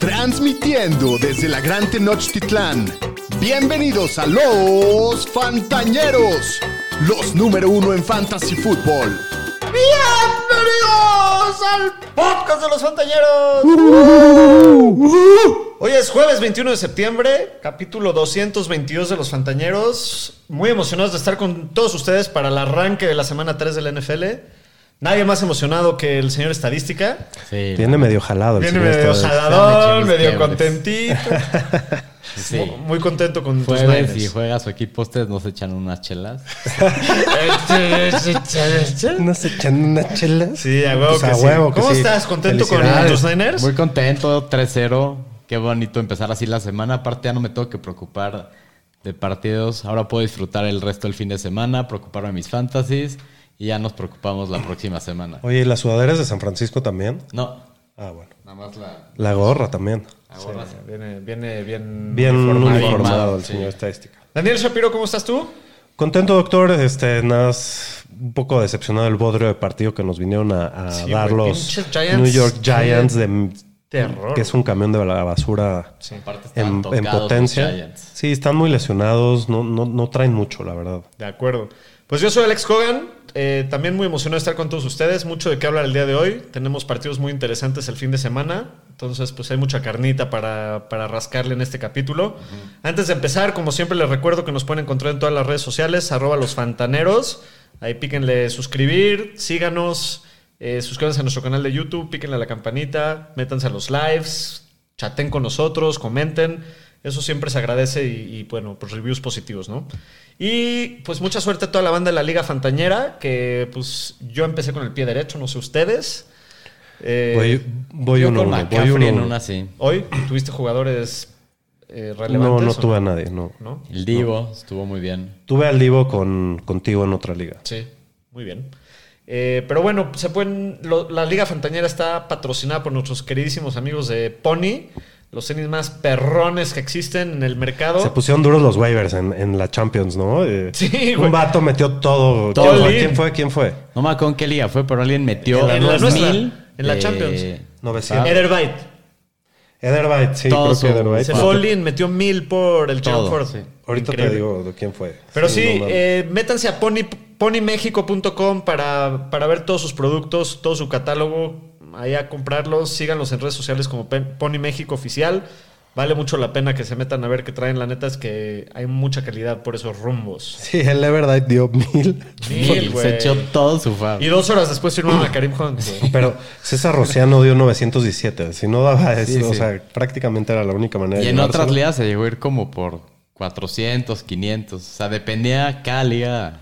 Transmitiendo desde la Gran Tenochtitlán. Bienvenidos a los Fantañeros, los número uno en Fantasy Football. Bienvenidos al podcast de los Fantañeros. Hoy es jueves 21 de septiembre, capítulo 222 de los Fantañeros. Muy emocionados de estar con todos ustedes para el arranque de la semana 3 de la NFL. Nadie más emocionado que el señor Estadística. Sí, Viene medio jalado. el Viene señor medio jaladón, medio quiebres. contentito. sí. Muy, muy contento con tus Jueves Niners. y juega su equipo, ustedes nos echan unas chelas. ¿No se echan unas chelas? Sí, a huevo Pues que a sí. huevo que ¿Cómo sí. estás? ¿Contento con tus Niners? Muy contento, 3-0. Qué bonito empezar así la semana. Aparte ya no me tengo que preocupar de partidos. Ahora puedo disfrutar el resto del fin de semana, preocuparme de mis fantasies y ya nos preocupamos la próxima semana. Oye, ¿y las sudaderas de San Francisco también? No, Ah, bueno. nada más la, La gorra también. la gorra. Viene, viene bien, Bien uniformado. uniformado el sí. señor estadística. Daniel Shapiro, ¿cómo estás tú? Contento, doctor. Este, nada más un poco decepcionado del bodrio de partido que nos vinieron a, a Sí, dar güey, los Giants. New York Giants, de, Terror. que es un camión de la basura en, en potencia. Sí, están muy lesionados, no, no, no traen mucho, la verdad. De acuerdo. Pues yo soy Alex Hogan, eh, también muy emocionado de estar con todos ustedes, mucho de qué hablar el día de hoy, tenemos partidos muy interesantes el fin de semana, entonces pues hay mucha carnita para, para rascarle en este capítulo. Antes de empezar, como siempre les recuerdo que nos pueden encontrar en todas las redes sociales, arroba los fantaneros, ahí píquenle suscribir, síganos, eh, suscríbanse a nuestro canal de YouTube, píquenle a la campanita, métanse a los lives, chaten con nosotros, comenten. Eso siempre se agradece y, y, bueno, pues reviews positivos, ¿no? Y pues mucha suerte a toda la banda de la Liga Fantañera, que pues yo empecé con el pie derecho, no sé ustedes. Eh, Voy, voy Yo uno, con uno, voy McCaffrey uno, en una sí. Hoy tuviste jugadores eh, No, relevantes. no o tuve a nadie, no. ¿No? El Divo estuvo muy bien. Tuve al Divo con, contigo en otra liga. Sí, muy bien. Eh, pero bueno, se pueden. lo- la Liga Fantañera está patrocinada por nuestros queridísimos amigos de Pony, los tenis más perrones que existen en el mercado. Se pusieron duros los waivers en, en la Champions, ¿no? Eh, Sí, güey. Un vato metió todo. Todo ¿Quién fue? ¿Quién fue? ¿Quién fue? No me acuerdo en qué liga fue, pero alguien metió En la- en la 2000 nuestra, en la de- Champions. 900. Ederbyte. Ederbyte, sí, Todo creo su- que Ederbyte. Se fue metió mil por el Todo, Ford. sí. Ahorita Increíble. te digo de quién fue. Pero sí, no eh, métanse a pony, ponymexico.com para, para ver todos sus productos, todo su catálogo, ahí a comprarlos. Síganlos en redes sociales como Pony México Oficial. Vale mucho la pena que se metan a ver qué traen. La neta es que hay mucha calidad por esos rumbos. Sí, el Everdyte dio mil. Mil, güey. se echó todo su fan. Y dos horas después firmaron a Karim Hunt. güey. Pero César Rociano dio 917. Si no daba eso, Sí, o sea, prácticamente era la única manera Y de en otras ligas se llegó a ir como por 400, 500. O sea, dependía cada liga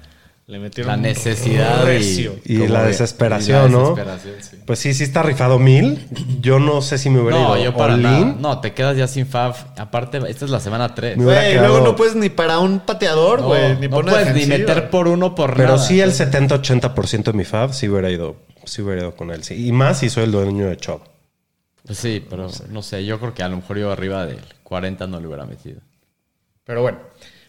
Le metieron la un necesidad recio. y, la de- desesperación, y la ¿no? desesperación, sí. Pues sí, sí está rifado mil. Yo no sé si me hubiera No, ido yo para all nada. in. No, te quedas ya sin Fab. Aparte, esta es la semana 3. Me hubiera Güey, quedado- luego no puedes ni para un pateador, No, güey. ni no por una puedes ni meter por uno por Pero nada. sí el 70-80% de mi fab sí hubiera ido, sí hubiera ido con él. sí. Y más si soy el dueño de Chop. Pues sí, pero no sé. Yo creo que a lo mejor yo arriba del 40 no le hubiera metido. Pero bueno,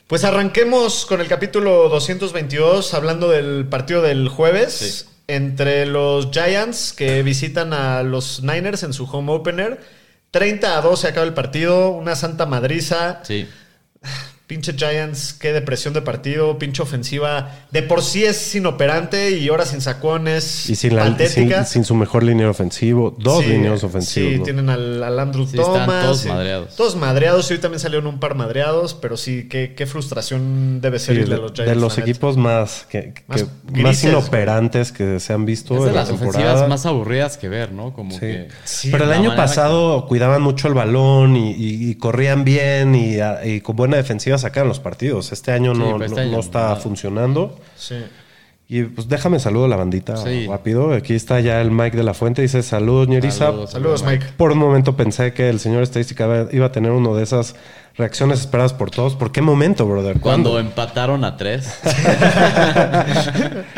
pues arranquemos con el capítulo 222 hablando del partido del jueves entre los Giants que visitan a los Niners en su home opener. 30 a 2 se acaba el partido, una santa madriza. Sí. Pinche Giants, qué depresión de partido, pinche ofensiva. De por sí es inoperante y ahora sin sacones. Y sin, la, sin, sin su mejor línea ofensivo. Dos Sí, líneas ofensivas. Sí, ¿no? tienen al, al Andrew Sí, están Thomas. todos sí. madreados. Todos madreados. Y hoy también salieron un par madreados. Pero sí, qué, qué frustración debe ser Sí, el de, de, los de Giants. los la neta. equipos más, que, que- Más inoperantes que se han visto Es de en la las temporada. ofensivas más aburridas que ver, ¿no? Como Sí. que. Sí, Pero el la año pasado cuidaban mucho el balón y, y- y corrían bien y con buena defensiva sacaban los partidos. Este año Sí, no, pues este no- año no está funcionando. Sí. Y pues déjame saludo a la bandita Sí. rápido. Aquí está ya el Mike de la Fuente. Dice saludos, ñeriza. Saludos. Saludos, Mike. Por un momento pensé que el señor estadística iba- a tener uno de esas reacciones esperadas por todos. ¿Por qué momento, brother? Cuando empataron a tres.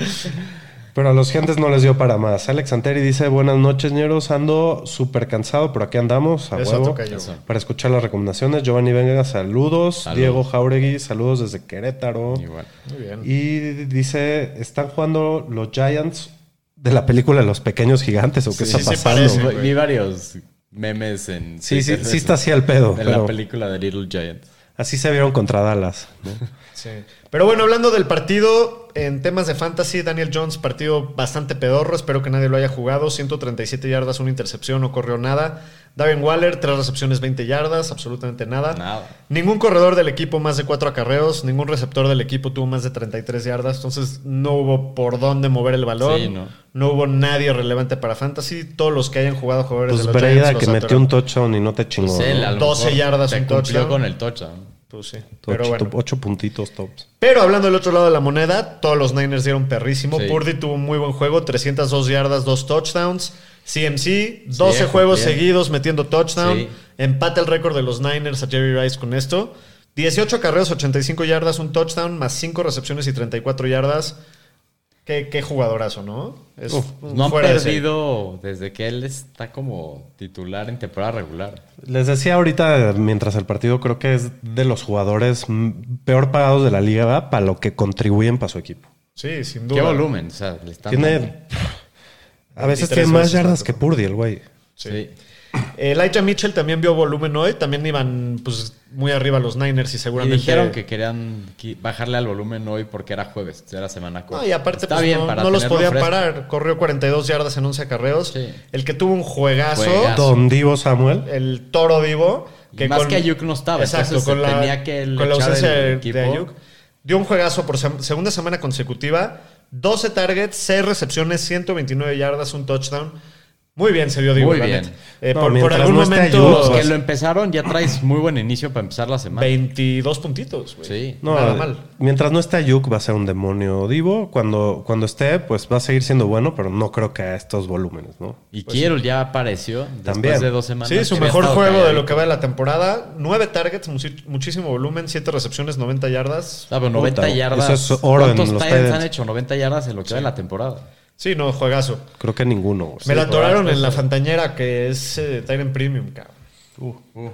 Pero a los gentes no les dio para más. Alex Anteri dice, buenas noches, ñeros. Ando súper cansado, pero aquí andamos, a Eso huevo. toca yo. Eso. Para escuchar las recomendaciones. Giovanni Venga, saludos. Saludos. Diego Jauregui, saludos desde Querétaro. Igual. Muy bien. Y dice, están jugando los Giants de la película Los Pequeños Gigantes o qué Sí, está sí, pasando. parece. Vi- Vi varios memes en. Sí, sí, Twitter sí de está eso, así al pedo. De pero la película de Little Giant. así se vieron contra Dallas. ¿no? Sí. Pero bueno, hablando del partido, en temas de fantasy, Daniel Jones, partido bastante pedorro. Espero que nadie lo haya jugado. 137 yardas, una intercepción, no corrió nada. Darren Waller, tres recepciones, 20 yardas, absolutamente nada. Nada. Ningún corredor del equipo más de cuatro acarreos. Ningún receptor del equipo tuvo más de 33 yardas. Entonces no hubo por dónde mover el balón. Sí, no. hubo nadie relevante para fantasy. Todos los que hayan jugado jugadores Pues de los Breida Giants que los metió un touchdown y no te chingó. Pues él, ¿no? a lo 12 mejor yardas, te un touchdown. con el touchdown. Pues sí. Pero Ocho, bueno. ocho puntitos tops. Pero hablando del otro lado de la moneda, todos los Niners dieron perrísimo. Sí. Purdy tuvo un muy buen juego, 302 yardas, 2 touchdowns. CMC, 12 Sí, juegos bien. seguidos metiendo touchdown. Sí. Empata el récord de los Niners a Jerry Rice con esto. 18 carreos, 85 yardas, un touchdown, más 5 recepciones y 34 yardas. Qué, qué jugadorazo, ¿no? Es Uf, un No han de perdido desde que él está como titular en temporada regular. Les decía ahorita, mientras el partido, creo que es de los jugadores peor pagados de la liga para lo que contribuyen para su equipo. Sí, sin duda. ¿Qué volumen? O sea, le están Tiene. dando. A veces 23 tiene más yardas que Purdy, el güey. Sí. Elijah Mitchell también vio volumen hoy. También iban pues, muy arriba los Niners y Y seguramente. dijeron que querían bajarle al volumen hoy porque era jueves, era semana corta. No, y aparte Está pues, bien no, para no los fresco. parar. Corrió 42 yardas en 11 acarreos. Sí. El que tuvo un juegazo, Juegazo. Don Divo Samuel. el toro Divo. Y más que Ayuk no estaba, Exacto, con la, tenía que con la ausencia el de, equipo. de Ayuk. Dio un juegazo por sem- segunda semana consecutiva. 12 targets, 6 recepciones, 129 yardas, un touchdown. Muy bien se vio Divo. Muy la bien. neta. Eh, No, por, por mientras algún no esté momento... Los que pues- lo empezaron ya traes muy buen inicio para empezar la semana. 22 puntitos, güey. Sí. No, Nada mal. Mientras no esté Ayuk, va a ser un demonio Divo. Cuando, cuando esté, pues va a seguir siendo bueno, pero no creo que a estos volúmenes, ¿no? Y Kittle ya apareció después También. de dos semanas. Sí, su mejor juego de lo que va de la temporada. 9 targets, muchísimo volumen, 7 recepciones, 90 yardas. Ah, pero 90 Puta, yardas. eso es oro en ¿Cuántos los Titans Titans? han hecho 90 yardas en lo que va de la temporada? Sí, no, juegazo. Creo que ninguno. Me la atoraron en la. Fantañera, que es eh, Tyrant Premium, cabrón. Uh,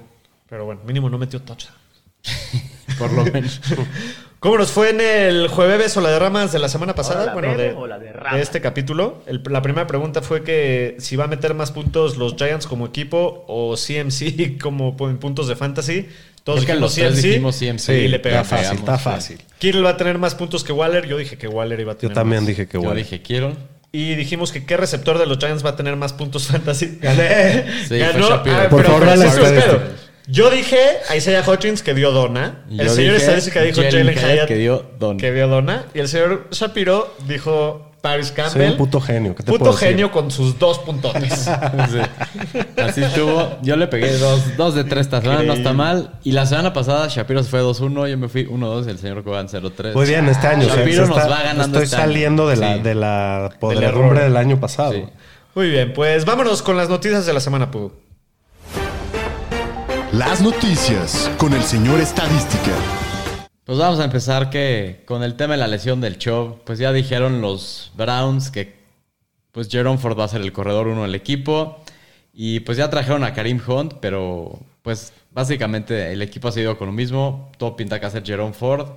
Pero bueno, mínimo no metió touchdown. Por lo menos. ¿Cómo nos fue en el jueves o la de ramas de la semana pasada? la bueno, de, o la de de este capítulo. El- la primera pregunta fue que si va a meter más puntos los Giants como equipo o CMC como puntos de fantasy. Todos Creo que los CMC. dijimos CMC. y le pegamos. Está fácil, está fácil. Kittle va a tener más puntos que Waller. Yo dije que Waller iba a Yo tener también más. dije que Yo bueno. dije Kittle. Y dijimos que qué receptor de los Giants va a tener más puntos fantasy. Gané. Sí, Ganó. fue. Ah, Por pero- favor, pero la espero. Yo dije a Isaiah Hutchins que dio Dona. El yo señor dije estadística dijo Jalen Jalen Hyatt Hyatt que dio Don. que dio Dona. Y el señor Shapiro dijo Paris Soy Campbell. un puto genio. ¿qué te Puto puedo decir? genio con sus dos puntones. Sí. Así estuvo. Yo le pegué dos, dos de tres esta semana, no está mal. Y la semana pasada Shapiro se fue 2-1, yo me fui 1-2, el señor Cogan 0-3. Muy bien, este año. Shapiro se nos está- va ganando Estoy este año. saliendo de la, Sí. de la podredumbre del año pasado. Sí. Muy bien, pues vámonos con las noticias de la semana, Pudu. Las noticias con el señor Estadística. Pues vamos a empezar que con el tema de la lesión del Chubb, pues ya dijeron los Browns que pues Jerome Ford va a ser el corredor uno del equipo. Y pues ya trajeron a Karim Hunt, pero pues básicamente el equipo ha seguido con lo mismo, todo pinta que va a ser Jerome Ford.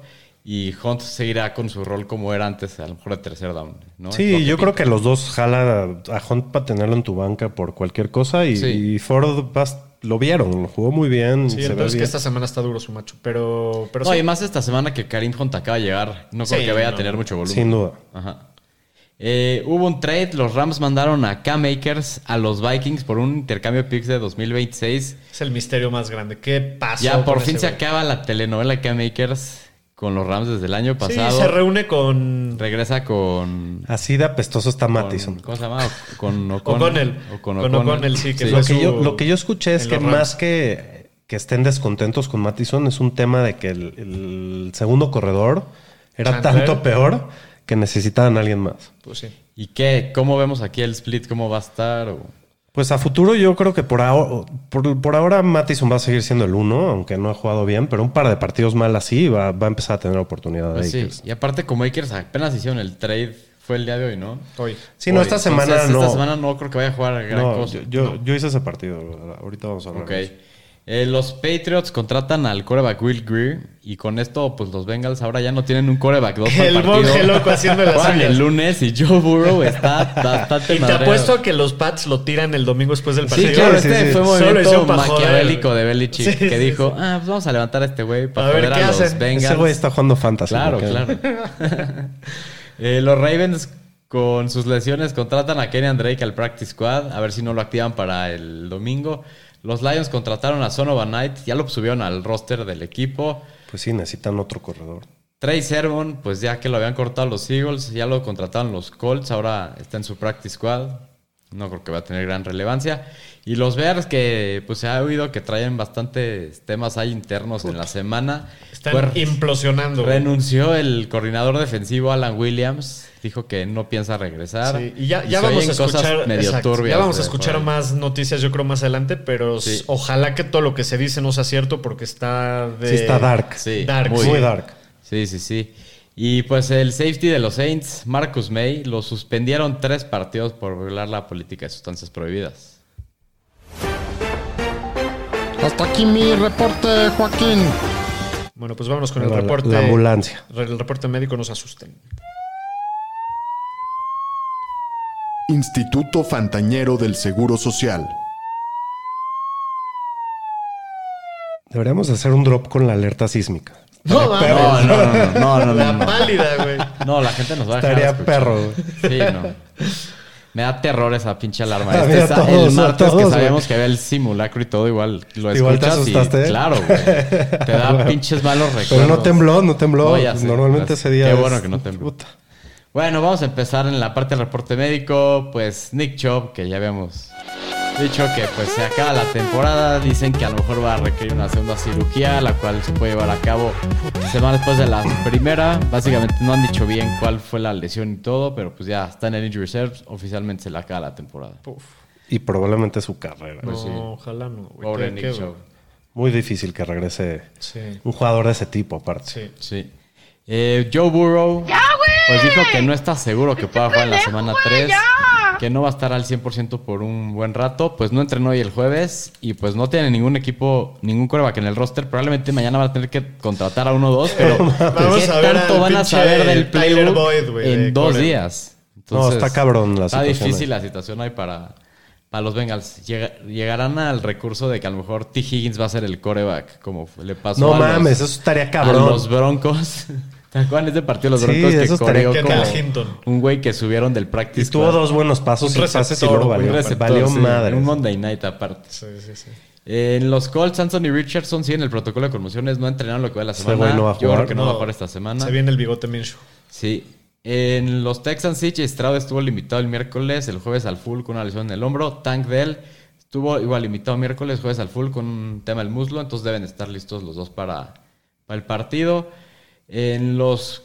Y Hunt seguirá con su rol como era antes, a lo mejor de tercer down, Sí, yo creo que los dos jalan a, a Hunt para tenerlo en tu banca por cualquier cosa y, Sí. y Ford vas- lo vieron, lo jugó muy bien. Sí, se ve entonces que esta semana está duro su macho. Pero, pero No, sí. y más esta semana que Karim Hunt acaba de llegar, no creo Sí, que vaya a tener mucho volumen. Sin duda. Ajá. Eh, hubo un trade, los Rams mandaron a Cam Akers a los Vikings por un intercambio de picks de 2026. Es el misterio más grande. ¿Qué pasó? Ya por fin se acaba la telenovela Cam Akers con los Rams desde el año Sí, pasado. se reúne con Regresa con, Así de apestoso está con- Mattison. ¿Cómo se llama? Con O'Connell. O con Con O'Connell. Sí, que Sí. Lo que, su- yo, lo que yo escuché es que más que, que estén descontentos con Mattison es un tema de que el, el segundo corredor era Chandler. tanto peor que necesitaban a alguien más. Pues sí. ¿Y qué? ¿Cómo vemos aquí el split? ¿Cómo va a estar? O- Pues a futuro yo creo que por ahora, por, por ahora Mattison va a seguir siendo el uno, aunque no ha jugado bien, pero un par de partidos mal así va, va a empezar a tener oportunidad Pues sí. Y aparte, como Akers apenas hicieron el trade, fue el día de hoy, ¿no? Hoy. Sí, no, esta Entonces, semana no. Esta semana no creo que vaya a jugar gran No, cosa. yo, yo, yo hice ese partido. Ahorita vamos a hablar. Ok. de eso. Eh, los Patriots contratan al coreback Will Greer y con esto, pues los Bengals ahora ya no tienen un coreback. Dos El partido. monje loco haciendo las Juegan suyas. el lunes y Joe Burrow está bastante Y te madreado. apuesto a que los Pats lo tiran el domingo después del Sí, partido. claro, Sí, este sí, fue un movimiento joder, maquiavélico de Belichick Sí, que sí, dijo, sí. ah, pues vamos a levantar a este güey para A ver, joder ¿qué a los hacen? Bengals. Ese güey está jugando fantasy. Claro, porque- claro. Eh, los Ravens con sus lesiones contratan a Kenyan Drake al practice squad, a ver si no lo activan para el domingo. Los Lions contrataron a Sonovan Knight, ya lo subieron al roster del equipo. Pues sí, necesitan otro corredor. Trey Sermon, pues ya que lo habían cortado los Eagles, ya lo contrataron los Colts, ahora está en su practice squad. No creo que va a tener gran relevancia. Y los Bears, que pues se ha oído que traen bastantes temas ahí internos en la semana. Están Pues, implosionando. renunció el coordinador defensivo Alan Williams. Dijo que no piensa regresar. Sí, y ya, Y ya se vamos a escuchar. medio exacto, turbias ya vamos a escuchar más noticias, yo creo, más adelante, pero Sí. ojalá que todo lo que se dice no sea cierto porque está de. Sí, está dark. Sí, Dark, Muy, dark. Sí, sí, sí. Y pues el safety de los Saints, Marcus May, lo suspendieron tres partidos por violar la política de sustancias prohibidas. Hasta aquí mi reporte, Joaquín. Bueno, pues vámonos con el La- reporte. la ambulancia. El reporte médico, nos asusten. Instituto Fantañero del Seguro Social. Deberíamos hacer un drop con la alerta sísmica. No, No, mames. no, no, no, no, no, La no. pálida, güey. No, la gente nos va a dejar Estaría escuchar. perro. güey. Sí, no. Me da terror esa pinche alarma. Este todos, el martes todos, que sabíamos que había el simulacro y todo, igual lo Igual te escuchas y asustaste. claro, güey. Te da pinches malos recuerdos. Pero no tembló, no tembló. No, ya sé. Normalmente ese día. Qué es- bueno que no tembló. Puta. Bueno, vamos a empezar en la parte del reporte médico. Pues Nick Chubb, que ya habíamos dicho que pues se acaba la temporada. Dicen que a lo mejor va a requerir una segunda cirugía, la cual se puede llevar a cabo semana después de la primera. Básicamente no han dicho bien cuál fue la lesión y todo, pero pues ya está en el injury reserve. Oficialmente se le acaba la temporada. Y probablemente su carrera. No, Pues sí. ojalá no, güey. Pobre Nick. Muy difícil que regrese Sí, un jugador de ese tipo, aparte. sí. Sí. Eh, Joe Burrow pues dijo que no está seguro que pueda jugar en la semana 3, que no va a estar al 100% por un buen rato, pues no entrenó hoy el jueves y pues no tiene ningún equipo, ningún coreback en el roster, probablemente mañana van a tener que contratar a uno o dos, pero Vamos ¿qué a ver tanto van a saber del playbook Boyd, güey, de en dos días? No, está cabrón la Está situación difícil ahí. la situación ahí para, para los Bengals. Llega- llegarán al recurso de que a lo mejor T. Higgins va a ser el coreback, como le pasó No a los- mames, eso estaría a cabrón. los Broncos. ¿Te acuerdas de ese partido de los Sí, Broncos que corrió como un güey que subieron del Y practice tuvo squad? dos buenos pasos Un y pases y luego valió, Un receptor, valió sí, madre. Un Monday Night aparte. Sí, sí, sí. En los Colts, Anthony Richardson sí en el protocolo de conmociones no entrenaron lo que va la semana. güey no va a Yo jugar. creo que no, va a jugar esta semana. Se viene el bigote Minshew. Sí. En los Texans, CJ Stroud estuvo limitado el miércoles, el jueves al full con una lesión en el hombro. Tank Dell estuvo igual limitado miércoles, jueves al full con un tema del muslo. Entonces deben estar listos los dos para, para el partido. En los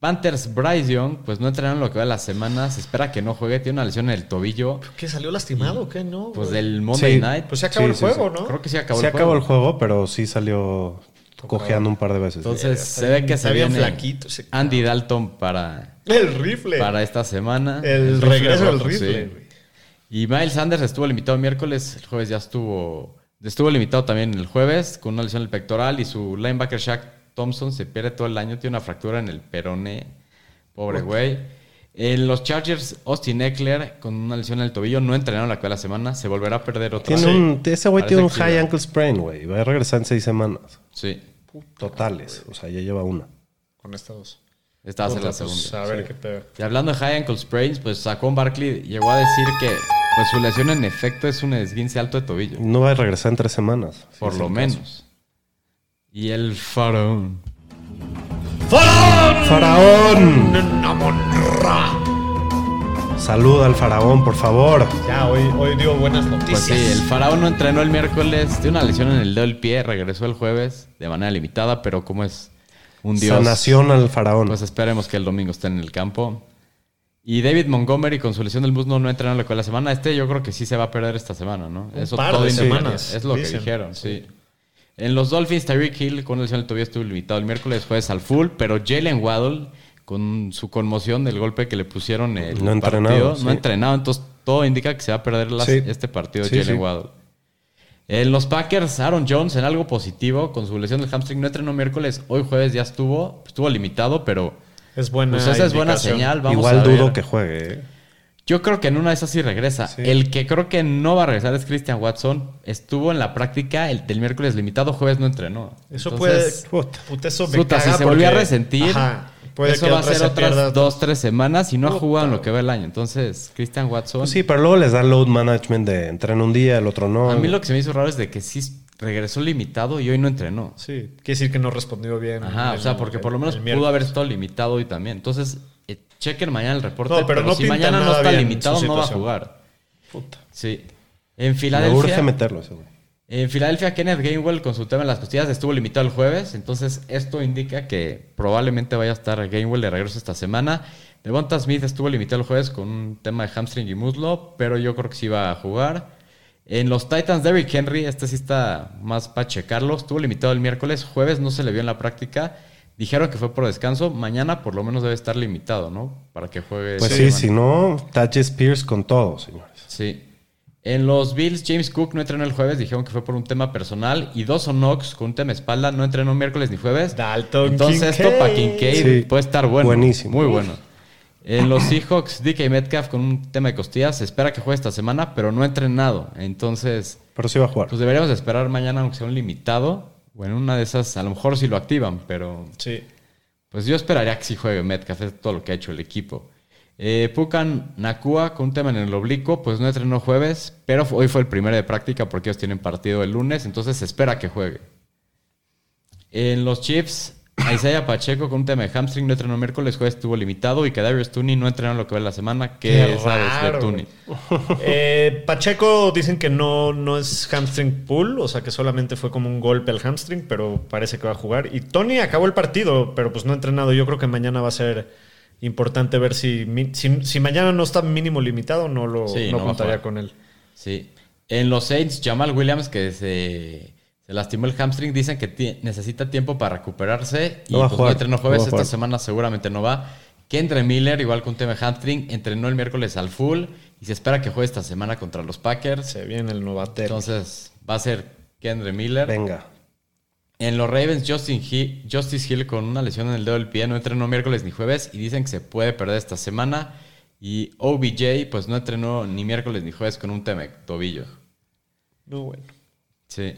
Panthers, Bryce Young, pues no entrenaron lo que va de la semana. Se espera que no juegue, tiene una lesión en el tobillo. ¿Qué salió lastimado o qué? No. Pues del Monday Sí. Night. Pues se acabó Sí, el sí, juego, sí. ¿no? Creo que sí acabó Se el acabó juego. el juego, pero sí salió cojeando un par de veces. Entonces se ve que se viene flaquito. Andy Dalton para, El rifle. para esta semana. el rifle regreso del rifle, güey. Y Miles Sanders estuvo limitado el miércoles, el jueves ya estuvo estuvo limitado también el jueves con una lesión en el pectoral y su linebacker Shaq Thompson se pierde todo el año, tiene una fractura en el peroné. Pobre güey. En los Chargers, Austin Eckler con una lesión en el tobillo no entrenaron la que la semana, se volverá a perder otra Tiene vez. un, ese güey tiene un sí, high ankle sprain, güey. Va a regresar en seis semanas. Sí, Totales. O sea, ya lleva una. Con estas dos. esta va a ser la pues, segunda. a ver qué pedo. Y hablando de high ankle sprains, pues Saquon Barkley llegó a decir que pues su lesión en efecto es un esguince alto de tobillo. No va a regresar en tres semanas. si Por lo menos. Y el faraón. caso. ¡Faraón! Saluda al faraón, por favor. Ya, hoy, hoy dio buenas Pues noticias. sí, el faraón no entrenó el miércoles, tiene una lesión en el dedo del pie, regresó el jueves de manera limitada, pero como es un dios, Sanación al faraón. pues esperemos que el domingo esté en el campo. Y David Montgomery con su lesión del muslo no entrenó va la semana. Este yo creo que sí se va a perder esta semana, ¿no? Eso par todo de semanas, Es lo que dicen. dijeron, sí. En los Dolphins, Tyreek Hill con lesión del tobillo estuvo limitado el miércoles, jueves al full, pero Jalen Waddle con su conmoción del golpe que le pusieron el No ha entrenado, partido, sí. no ha entrenado, entonces todo indica que se va a perder las- Sí. este partido Sí, Jalen sí. Waddle. En los Packers, Aaron Jones en algo positivo con su lesión del hamstring no entrenó miércoles, hoy jueves ya estuvo, estuvo limitado, pero Es buena. pues esa es buena señal. Vamos Igual a ver. dudo que juegue. ¿eh? Yo creo que en una de esas sí regresa. Sí. El que creo que no va a regresar es Christian Watson. Estuvo en la práctica el del miércoles limitado, jueves no entrenó. Eso Entonces, puede. puta. Puta, eso me Puta, si se volvió a resentir, Ajá, puede eso que va a ser se otras pierda. dos, tres semanas y no ha jugado en lo que va el año. Entonces, Christian Watson. Pues sí, pero luego les da load management de entrena un día, el otro no. a mí lo que se me hizo raro es de que sí regresó limitado y hoy no entrenó. Sí, quiere decir que no respondió bien. Ajá, o sea, porque por lo menos pudo haber estado limitado hoy también. Entonces, chequen mañana el reporte. No, pero no si mañana no está limitado, no va a jugar. Puta. Sí. En Me Filadelfia. urge meterlo ese güey. En Filadelfia, Kenneth Gainwell con su tema en las costillas estuvo limitado el jueves, entonces esto indica que probablemente vaya a estar Gainwell de regreso esta semana. Devonta Smith estuvo limitado el jueves con un tema de hamstring y muslo, pero yo creo que sí va a jugar. En los Titans, Derrick Henry, este sí está más para checarlo, estuvo limitado el miércoles, jueves no se le vio en la práctica. Dijeron que fue por descanso, mañana por lo menos debe estar limitado, ¿no? Para que juegue. Pues sí, si no, Tache Spears con todo, señores. Sí. En los Bills, James Cook no entrenó el jueves, dijeron que fue por un tema personal. Y Dawson Knox con un tema espalda no entrenó miércoles ni jueves. Dalton Entonces esto para Kincaid Sí. puede estar bueno. Buenísimo. Muy bueno. En los Seahawks, DK Metcalf con un tema de costillas. Se espera que juegue esta semana, pero no ha entrenado. Entonces, Pero sí va a jugar. pues deberíamos esperar mañana, aunque sea un limitado. Bueno, una de esas, a lo mejor sí lo activan, pero Sí. pues yo esperaría que sí juegue Metcalf, es todo lo que ha hecho el equipo. Eh, Pukan Nakua con un tema en el oblicuo, pues no entrenó jueves, pero hoy fue el primero de práctica porque ellos tienen partido el lunes, entonces se espera que juegue. En los Chiefs, Isaiah Pacheco con un tema de hamstring no entrenó miércoles, jueves estuvo limitado y que Darius Tooney no entrenó lo que va en la semana. ¿Qué, Qué sabes de Tooney? Eh, Pacheco dicen que no, no es hamstring pull, o sea que solamente fue como un golpe al hamstring, pero parece que va a jugar. Y Tony acabó el partido, pero pues no ha entrenado. Yo creo que mañana va a ser importante ver si, si, si mañana no está mínimo limitado, no lo Sí, no a contaría con él. Sí. En los Saints, Jamal Williams, que se, se lastimó el hamstring, dicen que necesita tiempo para recuperarse. Y No pues, jugar, no entrenó jueves, no esta jugar. semana seguramente no va. Kendre Miller, igual con tema hamstring, entrenó el miércoles al full y se espera que juegue esta semana contra los Packers. Se viene el novatero. Entonces va a ser Kendre Miller. Venga. En los Ravens, Justin Hill, Justice Hill con una lesión en el dedo del pie no entrenó miércoles ni jueves y dicen que se puede perder esta semana. Y OBJ, pues no entrenó ni miércoles ni jueves con un tema tobillo. No, bueno. Sí.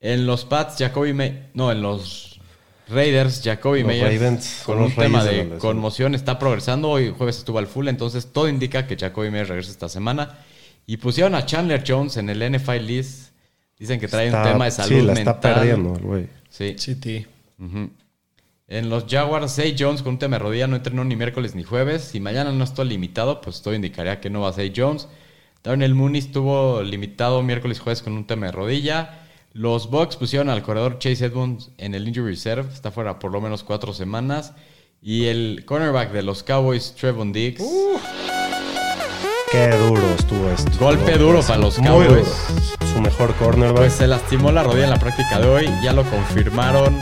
En los Pats, Jacoby May... No, en los Raiders, Jacoby Los Meyers Ravens con un tema reyes de conmoción está progresando. Hoy jueves estuvo al full, entonces todo indica que Jacoby Meyers regresa esta semana. Y pusieron a Chandler Jones en el NFL list. Dicen que trae Está- un tema de salud sí, la mental. está perdiendo el güey. Sí. Ujú. En los Jaguars, Zay Jones con un tema de rodilla no entrenó ni miércoles ni jueves. Si mañana no está limitado, pues todo indicaría que no va a Zay Jones. Darnell Mooney estuvo limitado miércoles y jueves con un tema de rodilla. Los Bucks pusieron al corredor Chase Edmonds en el injury reserve. Está fuera por lo menos cuatro semanas. Y el cornerback de los Cowboys, Trevon Diggs. Qué duro estuvo esto. Golpe duro pues, para los muy Cowboys. duro. Su mejor cornerback. Pues se lastimó la rodilla en la práctica de hoy. Ya lo confirmaron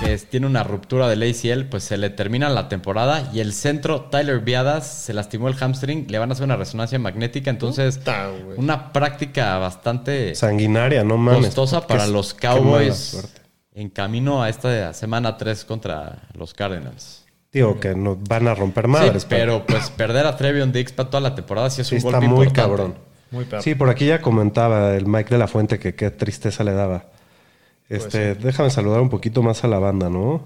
que es- tiene una ruptura del ACL. Pues se le termina la temporada. Y el centro, Tyler Viadas, se lastimó el hamstring. Le van a hacer una resonancia magnética. Entonces, Puta, una práctica bastante Sanguinaria, no mames. costosa para los Cowboys en camino a esta semana 3 contra los Cardinals. Digo que nos van a romper madres. sí, pero pues perder a Trevion Diggs para toda la temporada sí es sí un está golpe muy importante. cabrón. Muy. Sí, por aquí ya comentaba el Mike de la Fuente que qué tristeza le daba. Este, déjame saludar un poquito más a la banda, ¿no?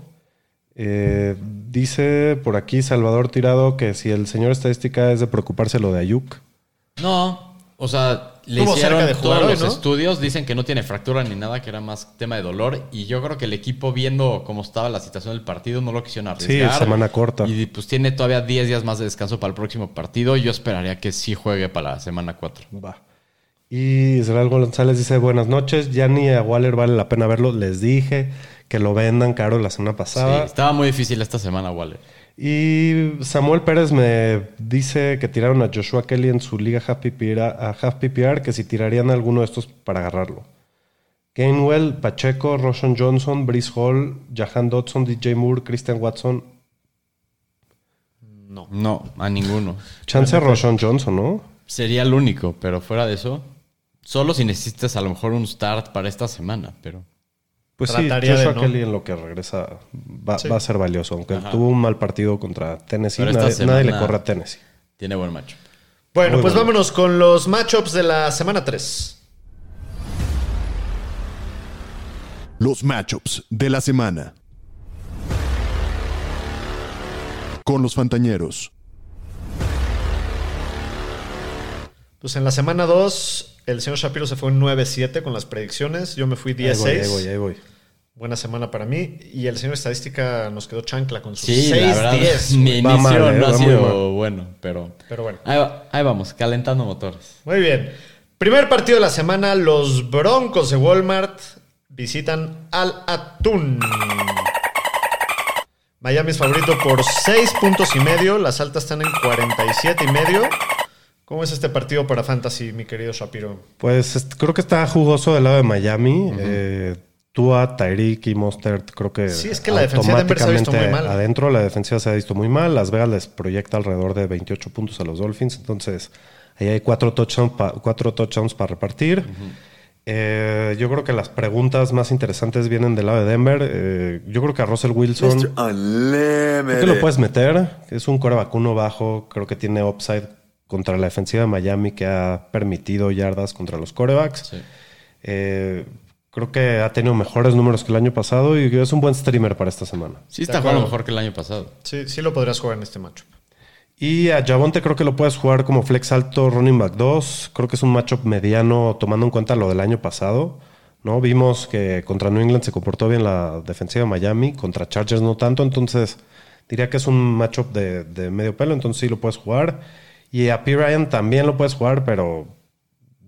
Eh, dice por aquí Salvador Tirado que si el señor estadística es de preocuparse lo de Ayuk. No, o sea, le Estuvo hicieron cerca de jugar todos hoy, los ¿no? estudios, dicen que no tiene fractura ni nada, que era más tema de dolor. Y yo creo que el equipo, viendo cómo estaba la situación del partido, no lo quisieron Sí, arriesgar. semana corta. Y pues tiene todavía 10 días más de descanso para el próximo partido. Yo esperaría que sí juegue para la semana 4. Va. Y Israel González dice, buenas noches, ya ni a Waller vale la pena verlo. Les dije que lo vendan caro la semana Sí, pasada. estaba muy difícil esta semana, Waller. Y Samuel Pérez me dice que tiraron a Joshua Kelly en su liga Half PPR, a Half PPR, que si tirarían a alguno de estos para agarrarlo. Gainwell, Pacheco, Roshan Johnson, Brice Hall, Jahan Dodson, DJ Moore, Christian Watson. No. No, a ninguno. Chance Roshan Johnson, ¿no? Sería el único, pero fuera de eso, Solo si necesitas a lo mejor un start para esta semana, pero. Pues Trataría sí, de Joshua no. Kelly en lo que regresa va, Sí. va a ser valioso. Aunque Ajá. tuvo un mal partido contra Tennessee, nadie, nadie le corre a Tennessee. Tiene buen macho. Bueno, Muy pues bueno. vámonos con los matchups de la semana 3. Los matchups de la semana. Con los Fantañeros. Pues en la semana 2, el señor Shapiro se fue un 9-7 con las predicciones. Yo me fui Ahí voy, 10-6. ahí voy, ahí voy. Buena semana para mí. Y el señor Estadística nos quedó chancla con sus Sí, la verdad, 6-10. mi inicio mal, eh, no ha sido bueno, pero. Pero bueno. Ahí, va- ahí vamos, calentando motores. Muy bien. Primer partido de la semana, los Broncos de Walmart visitan al Atún. Miami es favorito por 6 puntos y medio. Las altas están en 47 y medio. ¿Cómo es este partido para Fantasy, mi querido Shapiro? Pues creo que está jugoso del lado de Miami. Eh, Tua, Tyreek y Mostert, creo que. Sí, es que la defensiva de se ha visto muy mal. Adentro, la defensiva se ha visto muy mal. Las Vegas les proyecta alrededor de 28 puntos a los Dolphins. Entonces, ahí hay cuatro touchdowns, pa- cuatro touchdowns para repartir. Eh, yo creo que las preguntas más interesantes vienen del lado de Denver. Eh, yo creo que a Russell Wilson. Creo que lo puedes meter. Es un core vacuno bajo. Creo que tiene upside contra la defensiva de Miami que ha permitido yardas contra los corebacks. Sí. Eh, creo que ha tenido mejores números que el año pasado y es un buen streamer para esta semana. Sí, está jugando mejor que el año pasado. Sí, sí lo podrías jugar en este matchup. Y a Javonte creo que lo puedes jugar como flex alto, running back 2. Creo que es un matchup mediano tomando en cuenta lo del año pasado. ¿no? Vimos que contra New England se comportó bien la defensiva de Miami, contra Chargers no tanto, entonces diría que es un matchup de, de medio pelo, entonces sí lo puedes jugar. Y a P. Ryan también lo puedes jugar, pero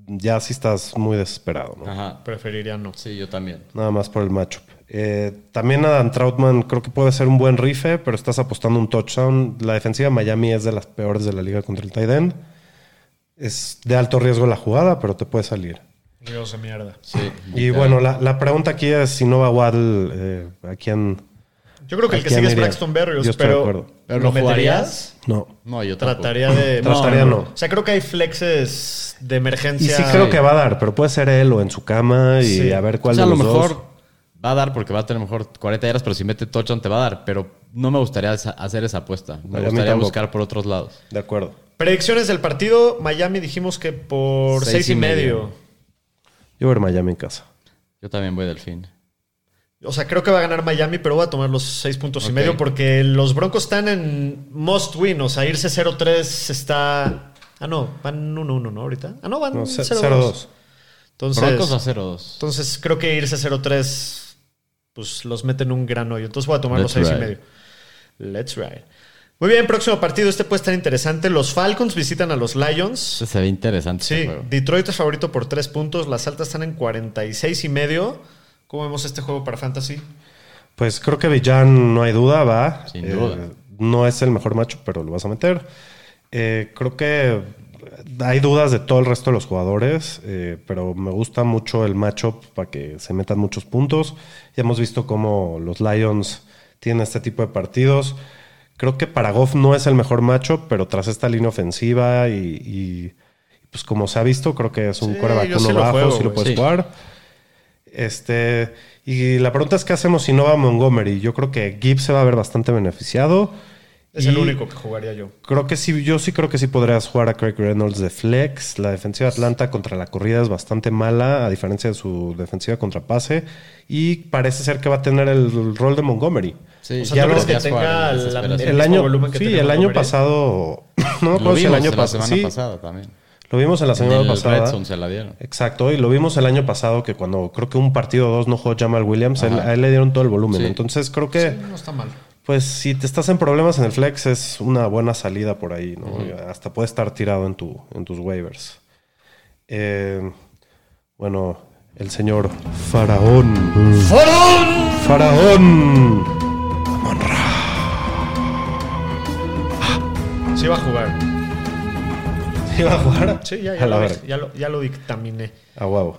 ya sí estás muy desesperado. ¿no? Ajá. Preferiría no. Sí, yo también. Nada más por el matchup. Eh, también Adam Troutman creo que puede ser un buen rife, pero estás apostando un touchdown. La defensiva de Miami es de las peores de la liga contra el tight end. Es de alto riesgo la jugada, pero te puede salir. Dios de mierda. Sí. Y bueno, la, la pregunta aquí es si no va Waddle, eh, ¿a quién? Yo creo que ¿A el que sigue es? Braxton Berrios, Yo estoy de pero, acuerdo. ¿Pero ¿lo meterías? jugarías? No. No, yo tampoco. Trataría de... Trataría no. O sea, creo que hay flexes de Y emergencia. sí creo que va a dar, pero puede ser él o en su cama y Sí. a ver O cuál sea, a lo mejor dos. va a dar porque va a tener mejor 40 yardas, pero si mete touchdown te va a dar. Pero no me gustaría hacer esa apuesta. Me gustaría tampoco. buscar por otros lados. De acuerdo. Predicciones del partido. Miami dijimos que por Seis seis y y medio. medio. Yo voy a ver Miami en casa. Yo también voy del fin. O sea, creo que va a ganar Miami, pero voy a tomar los seis puntos y medio porque los Broncos están en must win. O sea, irse 0-3 está... Ah, no. Van 1-1, ¿no? Ahorita. Ah, no, van No, 0-2. 0-2. Entonces, Broncos a 0-2. entonces, creo que irse 0-3 pues los mete en un gran hoyo. Entonces voy a tomar los Let's 6 y medio. Let's ride. Muy bien, próximo partido. Este puede estar interesante. Los Falcons visitan a los Lions. Ese se ve interesante. Sí, este juego. Detroit es favorito por 3 puntos. Las altas están en 46 y medio. ¿Cómo vemos este juego para Fantasy? Pues creo que Villan no hay duda, va. Eh, Sin duda. No es el mejor macho, pero lo vas a meter. Eh, creo que hay dudas de todo el resto de los jugadores, eh, pero me gusta mucho el matchup para que se metan muchos puntos. Ya hemos visto cómo los Lions tienen este tipo de partidos. Creo que para Goff no es el mejor matchup, pero tras esta línea ofensiva y, y, pues como se ha visto, creo que es un Sí, coreback yo sí uno bajo, juego, si lo puedes Sí. jugar. Este, y la pregunta es: ¿qué hacemos si no va Montgomery? Yo creo que Gibbs se va a ver bastante beneficiado. Es Y el único que jugaría yo. Creo que sí, yo sí creo que sí podrías jugar a Craig Reynolds de flex. La defensiva de Atlanta contra la corrida es bastante mala, a diferencia de su defensiva contra pase. Y parece ser que va a tener el rol de Montgomery. Sí, O sea, Ya ¿tú lo- crees que tenga el año, volumen que sí, el año pasado. No Lo si el año la pasado. semana Sí, pasada también. Lo vimos en la En semana el pasada. Red Zone se la dieron. Exacto, y lo vimos el año pasado que cuando creo que un partido o dos no jugó Jamal Williams, él- a él le dieron todo el volumen. Sí. Entonces creo que, No está mal. pues si te estás en problemas en el flex, es una buena salida por ahí, ¿no? Hasta puede estar tirado en, tu, en tus waivers. Eh, bueno, el señor Faraón. ¡Faraón! Faraón. Sí va a jugar. ¿Sí va a jugar? Sí, ya, lo, verga. ya, lo, ya lo dictaminé. Ah, wow.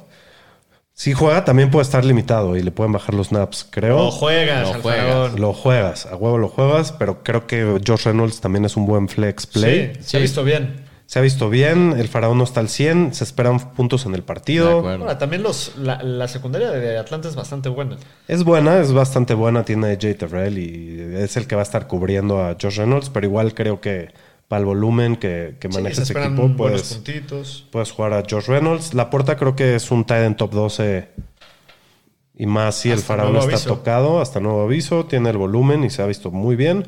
Si juega, también puede estar limitado y le pueden bajar los snaps, creo. Lo juegas, Lo al juegas. faraón. Lo juegas, a huevo lo juegas, pero creo que Josh Reynolds también es un buen flex play. Sí, se ha visto bien. se ha visto bien, el faraón no está al 100, se esperan puntos en el De partido. acuerdo. Ahora, también los, la, la secundaria de Atlanta es bastante buena. Es buena, es bastante buena, tiene a Jay Terrell y es el que va a estar cubriendo a Josh Reynolds, pero igual creo que para el volumen que, que maneja se ese equipo, puedes, puntitos. puedes jugar a Josh Reynolds. La porta creo que es un tight en top 12 y más si el faraón está aviso. tocado, hasta nuevo aviso, tiene el volumen y se ha visto muy bien.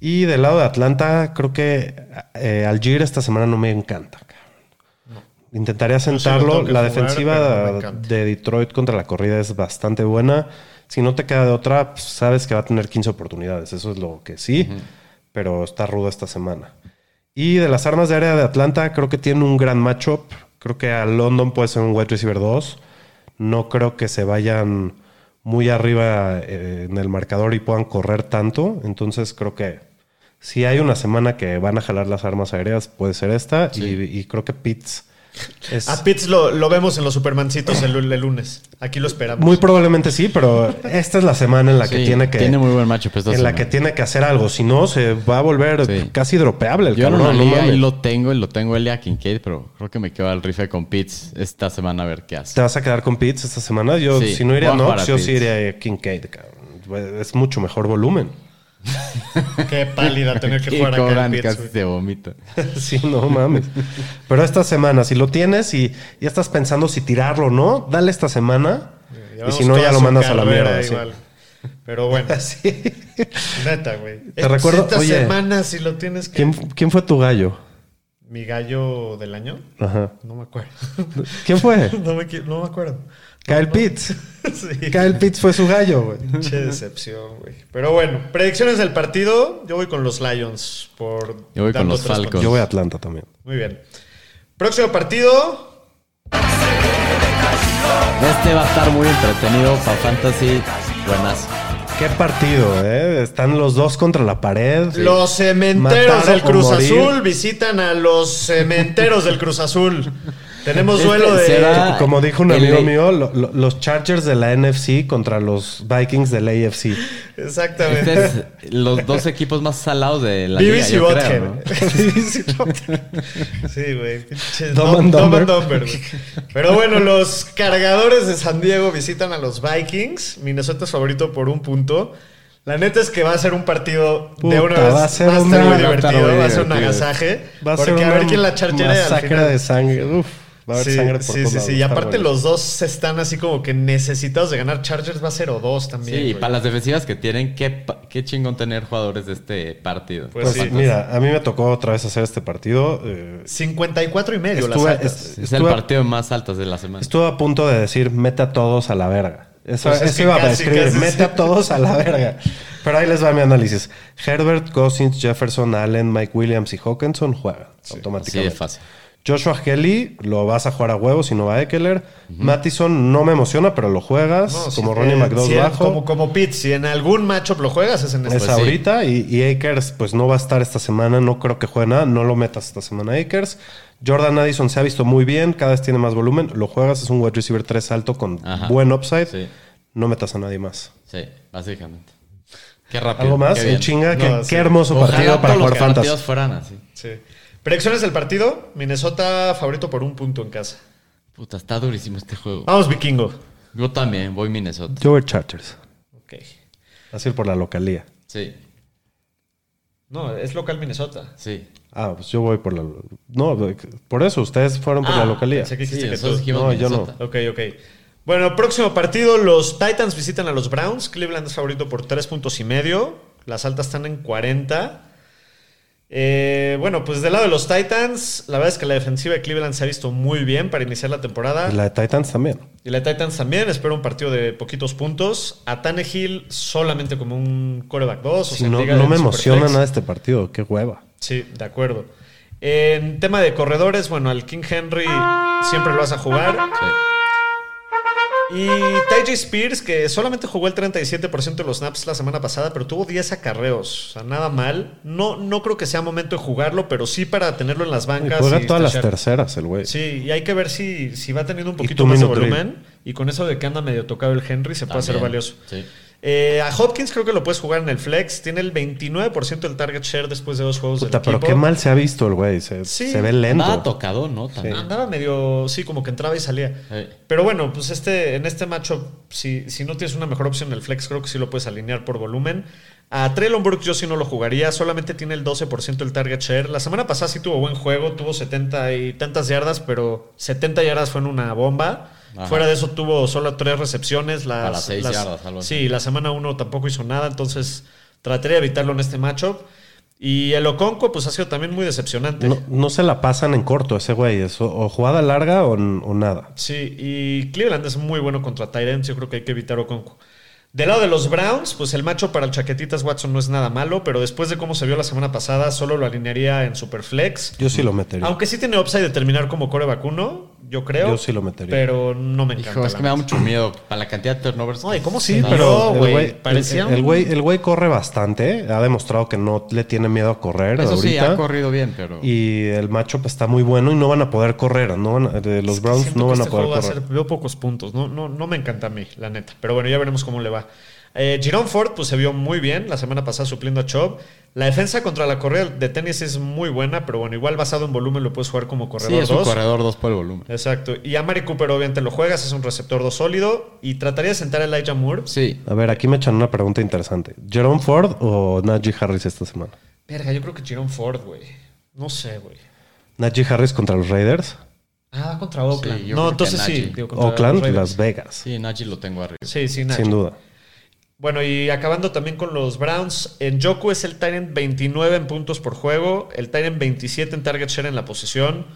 Y del lado de Atlanta, creo que eh, Algier esta semana no me encanta. cabrón. Intentaría sentarlo. la no defensiva de Detroit contra la corrida es bastante buena. Si no te queda de otra, pues, sabes que va a tener 15 oportunidades. Eso es lo que sí, pero está rudo esta semana. Y de las armas de área de Atlanta, creo que tiene un gran matchup. Creo que a London puede ser un wide receiver 2. No creo que se vayan muy arriba eh, en el marcador y puedan correr tanto. Entonces creo que si hay una semana que van a jalar las armas aéreas, puede ser esta. Y, y creo que Pitts es... A Pitts lo, lo vemos en los Supermancitos el, el lunes. Aquí lo esperamos. Muy probablemente sí, pero esta es la semana en la que tiene que... Tiene muy buen esta en la que tiene que hacer algo. Si no, se va a volver Sí. casi dropeable el Yo cabrón. no mames. ahí lo tengo y lo tengo Elia Kincaid, pero creo que me quedo al rifle con Pitts esta semana a ver qué hace. ¿Te vas a quedar con Pitts esta semana? Yo, Sí, si no iría a Knox, yo sí iría a Kincaid, cabrón. Es mucho mejor volumen. Qué pálida tener que jugar acá en casi güey. se vomita. sí, no mames. Pero esta semana, si lo tienes y ya estás pensando si tirarlo o no, dale esta semana. y si no, ya lo mandas a la mierda. sí. Pero bueno, Sí. neta, güey. Te recuerdo- Esta oye, semana si lo tienes que... ¿Quién, quién fue tu gallo? ¿Mi gallo del año? Ajá. No me acuerdo. ¿Quién fue? no, me, qui- no me acuerdo. Kyle Pitts. sí. Kyle Pitts fue su gallo, güey. Che decepción, güey. Pero bueno, predicciones del partido. Yo voy con los Lions por. Yo voy con los Falcons. puntos. Yo voy a Atlanta también. Muy bien. Próximo partido. Este va a estar muy entretenido para Fantasy. Buenas. Qué partido, ¿eh? Están los dos contra la pared. Los cementeros del Cruz morir. Azul visitan a los cementeros del Cruz Azul. Tenemos Este duelo de. será- Como dijo un El- amigo mío, lo- lo- los Chargers de la NFC contra los Vikings de la AFC. Exactamente. Este es los dos equipos más salados de la Beavis liga, Butthead. ¿no? Sí, güey. Dumb Dumb- and Dumb Dumber. and Dumber, güey. Pero bueno, los cargadores de San Diego visitan a los Vikings. Minnesota es favorito por un punto. La neta es que va a ser un partido de una vez. va a ser va a estar divertido. muy Va a ser un divertido. agasaje. Va a porque ser a una ver quién la al final. de sangre. Uf, va a haber sí, sangre por sí, todos sí, lados. sí. Y aparte bueno. los dos están así como que necesitados de ganar. Chargers va a 0-2 también. Sí, y para las defensivas que tienen, qué, qué chingón tener jugadores de este partido. Pues Pues sí. mira, a mí me tocó otra vez hacer este partido. eh, 54 y medio Estuve- las altas. Es el partido más alto de la semana. Estuve a punto de decir, mete a todos a la verga. Eso, Pues es que iba a escribir, casi mete sí. a todos a la verga. Pero ahí les va mi análisis. Herbert, Cousins, Jefferson, Allen, Mike Williams y Hawkinson juegan automáticamente. de fácil. Joshua Kelly lo vas a jugar a huevos y no va a Eckler. Mattison no me emociona, pero lo juegas. No, como si- Ronnie eh, McDowell si bajo. Como, como Pitts, si en algún matchup lo juegas, es en este. es Pues sí. ahorita y, y Akers pues no va a estar esta semana, no creo que juegue nada, no lo metas esta semana Akers. Jordan Addison se ha visto muy bien, cada vez tiene más volumen, lo juegas, es un wide receiver 3 alto con Ajá. buen upside, Sí. no metas a nadie más. Sí, básicamente. Qué rápido. ¿Algo más? qué En chinga, No, qué, sí. qué hermoso Ojalá partido para jugar fantasy. partidos fueran así. Sí. Predicciones del partido: Minnesota favorito por un punto en casa. Puta, está durísimo este juego. Vamos, vikingo. Yo también voy Minnesota. Yo voy Chargers, Ok. así por la localía. Sí, No, es local Minnesota. sí. Ah, pues yo voy por la... No, por eso, ustedes fueron por Ah, la localía. pensé que Sí, dijiste que tú. No, yo no. Minnesota. Ok, ok. Bueno, próximo partido: los Titans visitan a los Browns. Cleveland es favorito por tres puntos y medio. Las altas están en 40. Eh, bueno, pues del lado de los Titans, la verdad es que la defensiva de Cleveland se ha visto muy bien para iniciar la temporada. Y la de Titans también. Y la de Titans también, espero un partido de poquitos puntos. A Tannehill solamente como un coreback 2. o Si sea, en no, no me emociona nada este partido, qué hueva. Sí, de acuerdo. En tema de corredores, bueno, al King Henry siempre lo vas a jugar. sí. Y Ty Spears, que solamente jugó el 37% de los snaps la semana pasada, pero tuvo 10 acarreos. O sea, nada mal. No, no creo que sea momento de jugarlo, pero sí para tenerlo en las Y bancas. juega y todas las terceras el güey. Sí, y hay que ver si, si va teniendo un poquito más de volumen. Y con eso de que anda medio tocado el Henry, se puede hacer valioso. Sí. Eh, a Hopkins creo que lo puedes jugar en el flex. Tiene el 29% del target share después de dos juegos Puta, del pero equipo. qué mal se ha visto el güey. Se, Sí. se ve lento. Nada tocado, ¿no? Andaba medio, sí, como que entraba y salía. Eh. Pero bueno, pues este, en este macho, si, si no tienes una mejor opción en el flex, creo que sí lo puedes alinear por volumen. A Traylon Burks yo sí no lo jugaría, solamente tiene el 12% del target share. La semana pasada sí tuvo buen juego, tuvo 70 y tantas yardas, pero 70 yardas fue en una bomba. Ajá. Fuera de eso tuvo solo tres recepciones. Las, Para seis las- yardas, algo así. Sí, la semana 1 tampoco hizo nada, entonces trataría de evitarlo en este matchup. Y el Oconco, pues ha sido también muy decepcionante. No, no se la pasan en corto ese güey. Es o, o jugada larga o, o nada. Sí, y Cleveland es muy bueno contra Tyrants. Yo creo que hay que evitar Oconco. Del lado de los Browns, pues el macho para el Chaquetitas Watson no es nada malo, pero después de cómo se vio la semana pasada, solo lo alinearía en Superflex. Yo sí lo metería. Aunque sí tiene upside de terminar como core vacuno, yo creo. Yo sí lo metería. Pero no me encanta. Hijo, es que me da mucho miedo. Para la cantidad de turnovers. Ay, ¿cómo Sí, pero el güey? Parecía el- el güey, el güey corre bastante. Ha demostrado que no le tiene miedo a correr Eso sí, ha corrido bien, pero. Y el matchup está muy bueno y no van a poder correr. No van a- de los Browns no que van a este poder juego va correr. ser- veo pocos puntos. No, no, no me encanta a mí, la neta. Pero bueno, ya veremos cómo le va. Eh, Jerome Ford pues, se vio muy bien la semana pasada supliendo a Chubb. La defensa contra la corrida de tenis es muy buena, pero bueno, igual basado en volumen lo puedes jugar como sí, corredor es un 2. corredor 2 por el volumen. Exacto. Y a Mari Cooper obviamente lo juegas, es un receptor 2 sólido. Y trataría de sentar a Elijah Moore. Sí. A ver, aquí me echan una pregunta interesante. ¿Jerome Ford o Najee Harris esta semana? Verga, yo creo que Jerome Ford, güey. No sé, güey. Najee Harris contra los Raiders. Ah, va contra Oakland. Sí, no, entonces sí. Digo, contra Oakland. Las Vegas. Sí, Najee lo tengo arriba. Sí, sí, Najee. Sin duda. Bueno, y acabando también con los Browns, en Joku es el Tyrant 29 en puntos por juego, el Tyrant 27 en target share en la posición,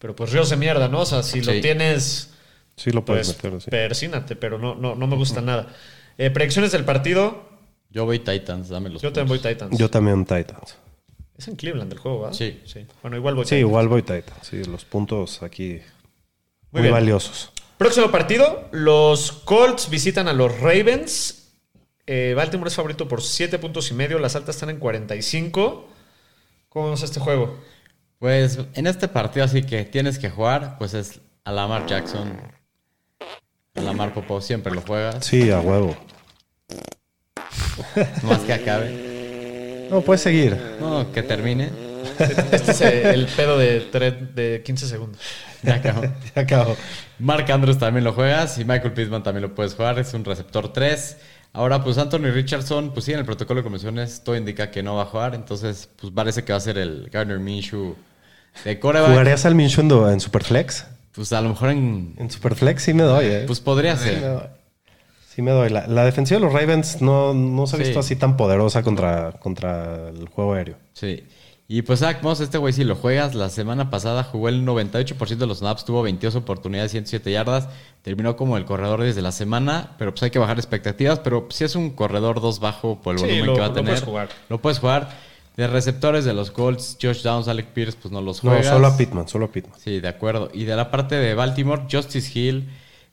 pero pues ríos de mierda, ¿no? O sea, si lo Sí. tienes, Sí lo puedes pues meter, sí. persínate, pero no, no, no me gusta nada. Eh, predicciones del partido, Yo voy Titans, dame los yo también voy puntos. Titans. Yo también Titans. Es en Cleveland el juego, ¿verdad? Sí. Bueno, igual voy Sí, Titans. igual voy Titans. Sí, los puntos aquí muy, bien. valiosos. Próximo partido, los Colts visitan a los Ravens. Eh, Baltimore es favorito por 7 puntos y medio, las altas están en 45. ¿Cómo vemos este juego? Pues en este partido así que tienes que jugar, pues es a Lamar Jackson. A Lamar Popov siempre lo juegas. Sí, a huevo. Más que acabe. No, puedes seguir. No, que termine. Este es el pedo de, tre- de 15 segundos. Ya acabó. Ya acabo. Mark Andrews también lo juegas y Michael Pittman también lo puedes jugar. Es un receptor 3. Ahora, pues Anthony Richardson, pues sí, en el protocolo de comisiones todo indica que no va a jugar. Entonces, pues parece que va a ser el Gardner Minshew de coreback. ¿Jugarías al Minshew en, en Superflex? Pues a lo mejor en... En Superflex sí me doy, ¿eh? Pues podría sí me ser. doy. Sí me doy. La, la defensiva de los Ravens no, no se ha Sí. visto así tan poderosa contra, contra el juego aéreo. Sí. Y pues Zach Moss, este güey, si lo juegas, la semana pasada jugó el 98% de los snaps, tuvo 22 oportunidades, 107 yardas, terminó como el corredor desde la semana, pero pues hay que bajar expectativas, pero si es un corredor 2 bajo por el Sí, volumen lo- que va a lo tener. puedes jugar. Lo puedes jugar. De receptores de los Colts, Josh Downs, Alec Pierce, pues no los No, juegas. solo a Pittman, solo a Pittman. Sí, de acuerdo. Y de la parte de Baltimore, Justice Hill,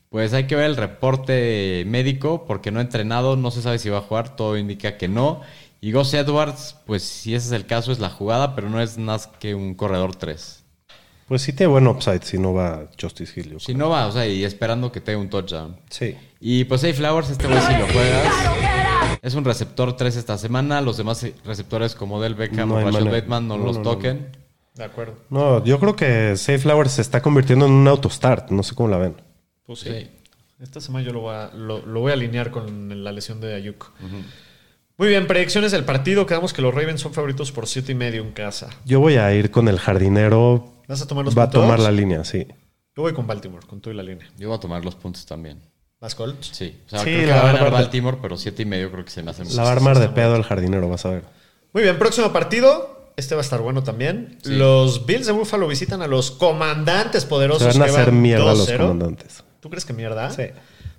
pues hay que ver el reporte médico porque no ha entrenado, no se sabe si va a jugar, todo indica que no. Y Gus Edwards, pues si ese es el caso, es la jugada, pero no es más que un corredor 3. Pues sí tiene buen upside si no va Justice Hill. yo Si creo. no va, o sea, y esperando que tenga un touchdown. Sí. Y pues hay Flowers, este güey si lo juegas. Es un receptor 3 esta semana. Los demás receptores como Del Beckham No o manera. Bateman no, No, los no, no, toquen. De acuerdo. No, yo creo que Safe Flowers se está convirtiendo en un autostart. No sé cómo la ven. Pues sí. Sí. Esta semana yo lo voy a, lo, lo voy a alinear con la lesión de Ayuk. Muy bien, predicciones del partido. Quedamos que los Ravens son favoritos por 7 y medio en casa. Yo voy a ir con el jardinero. ¿Vas a tomar los Va a puntos? tomar la línea, sí. Yo voy con Baltimore, con tú y la línea. Yo voy a tomar los puntos también. ¿Vas Colts? Sí, o sea, Sí, creo que la va a ganar Baltimore, pero 7 y medio creo que se me hace mucho. La va a armar de pedo el jardinero, vas a ver. Muy bien, próximo partido. Este va a estar bueno también. Sí. Los Bills de Buffalo visitan a los comandantes poderosos. Se van a hacer van mierda los 2-0. comandantes. ¿Tú crees que mierda? Sí.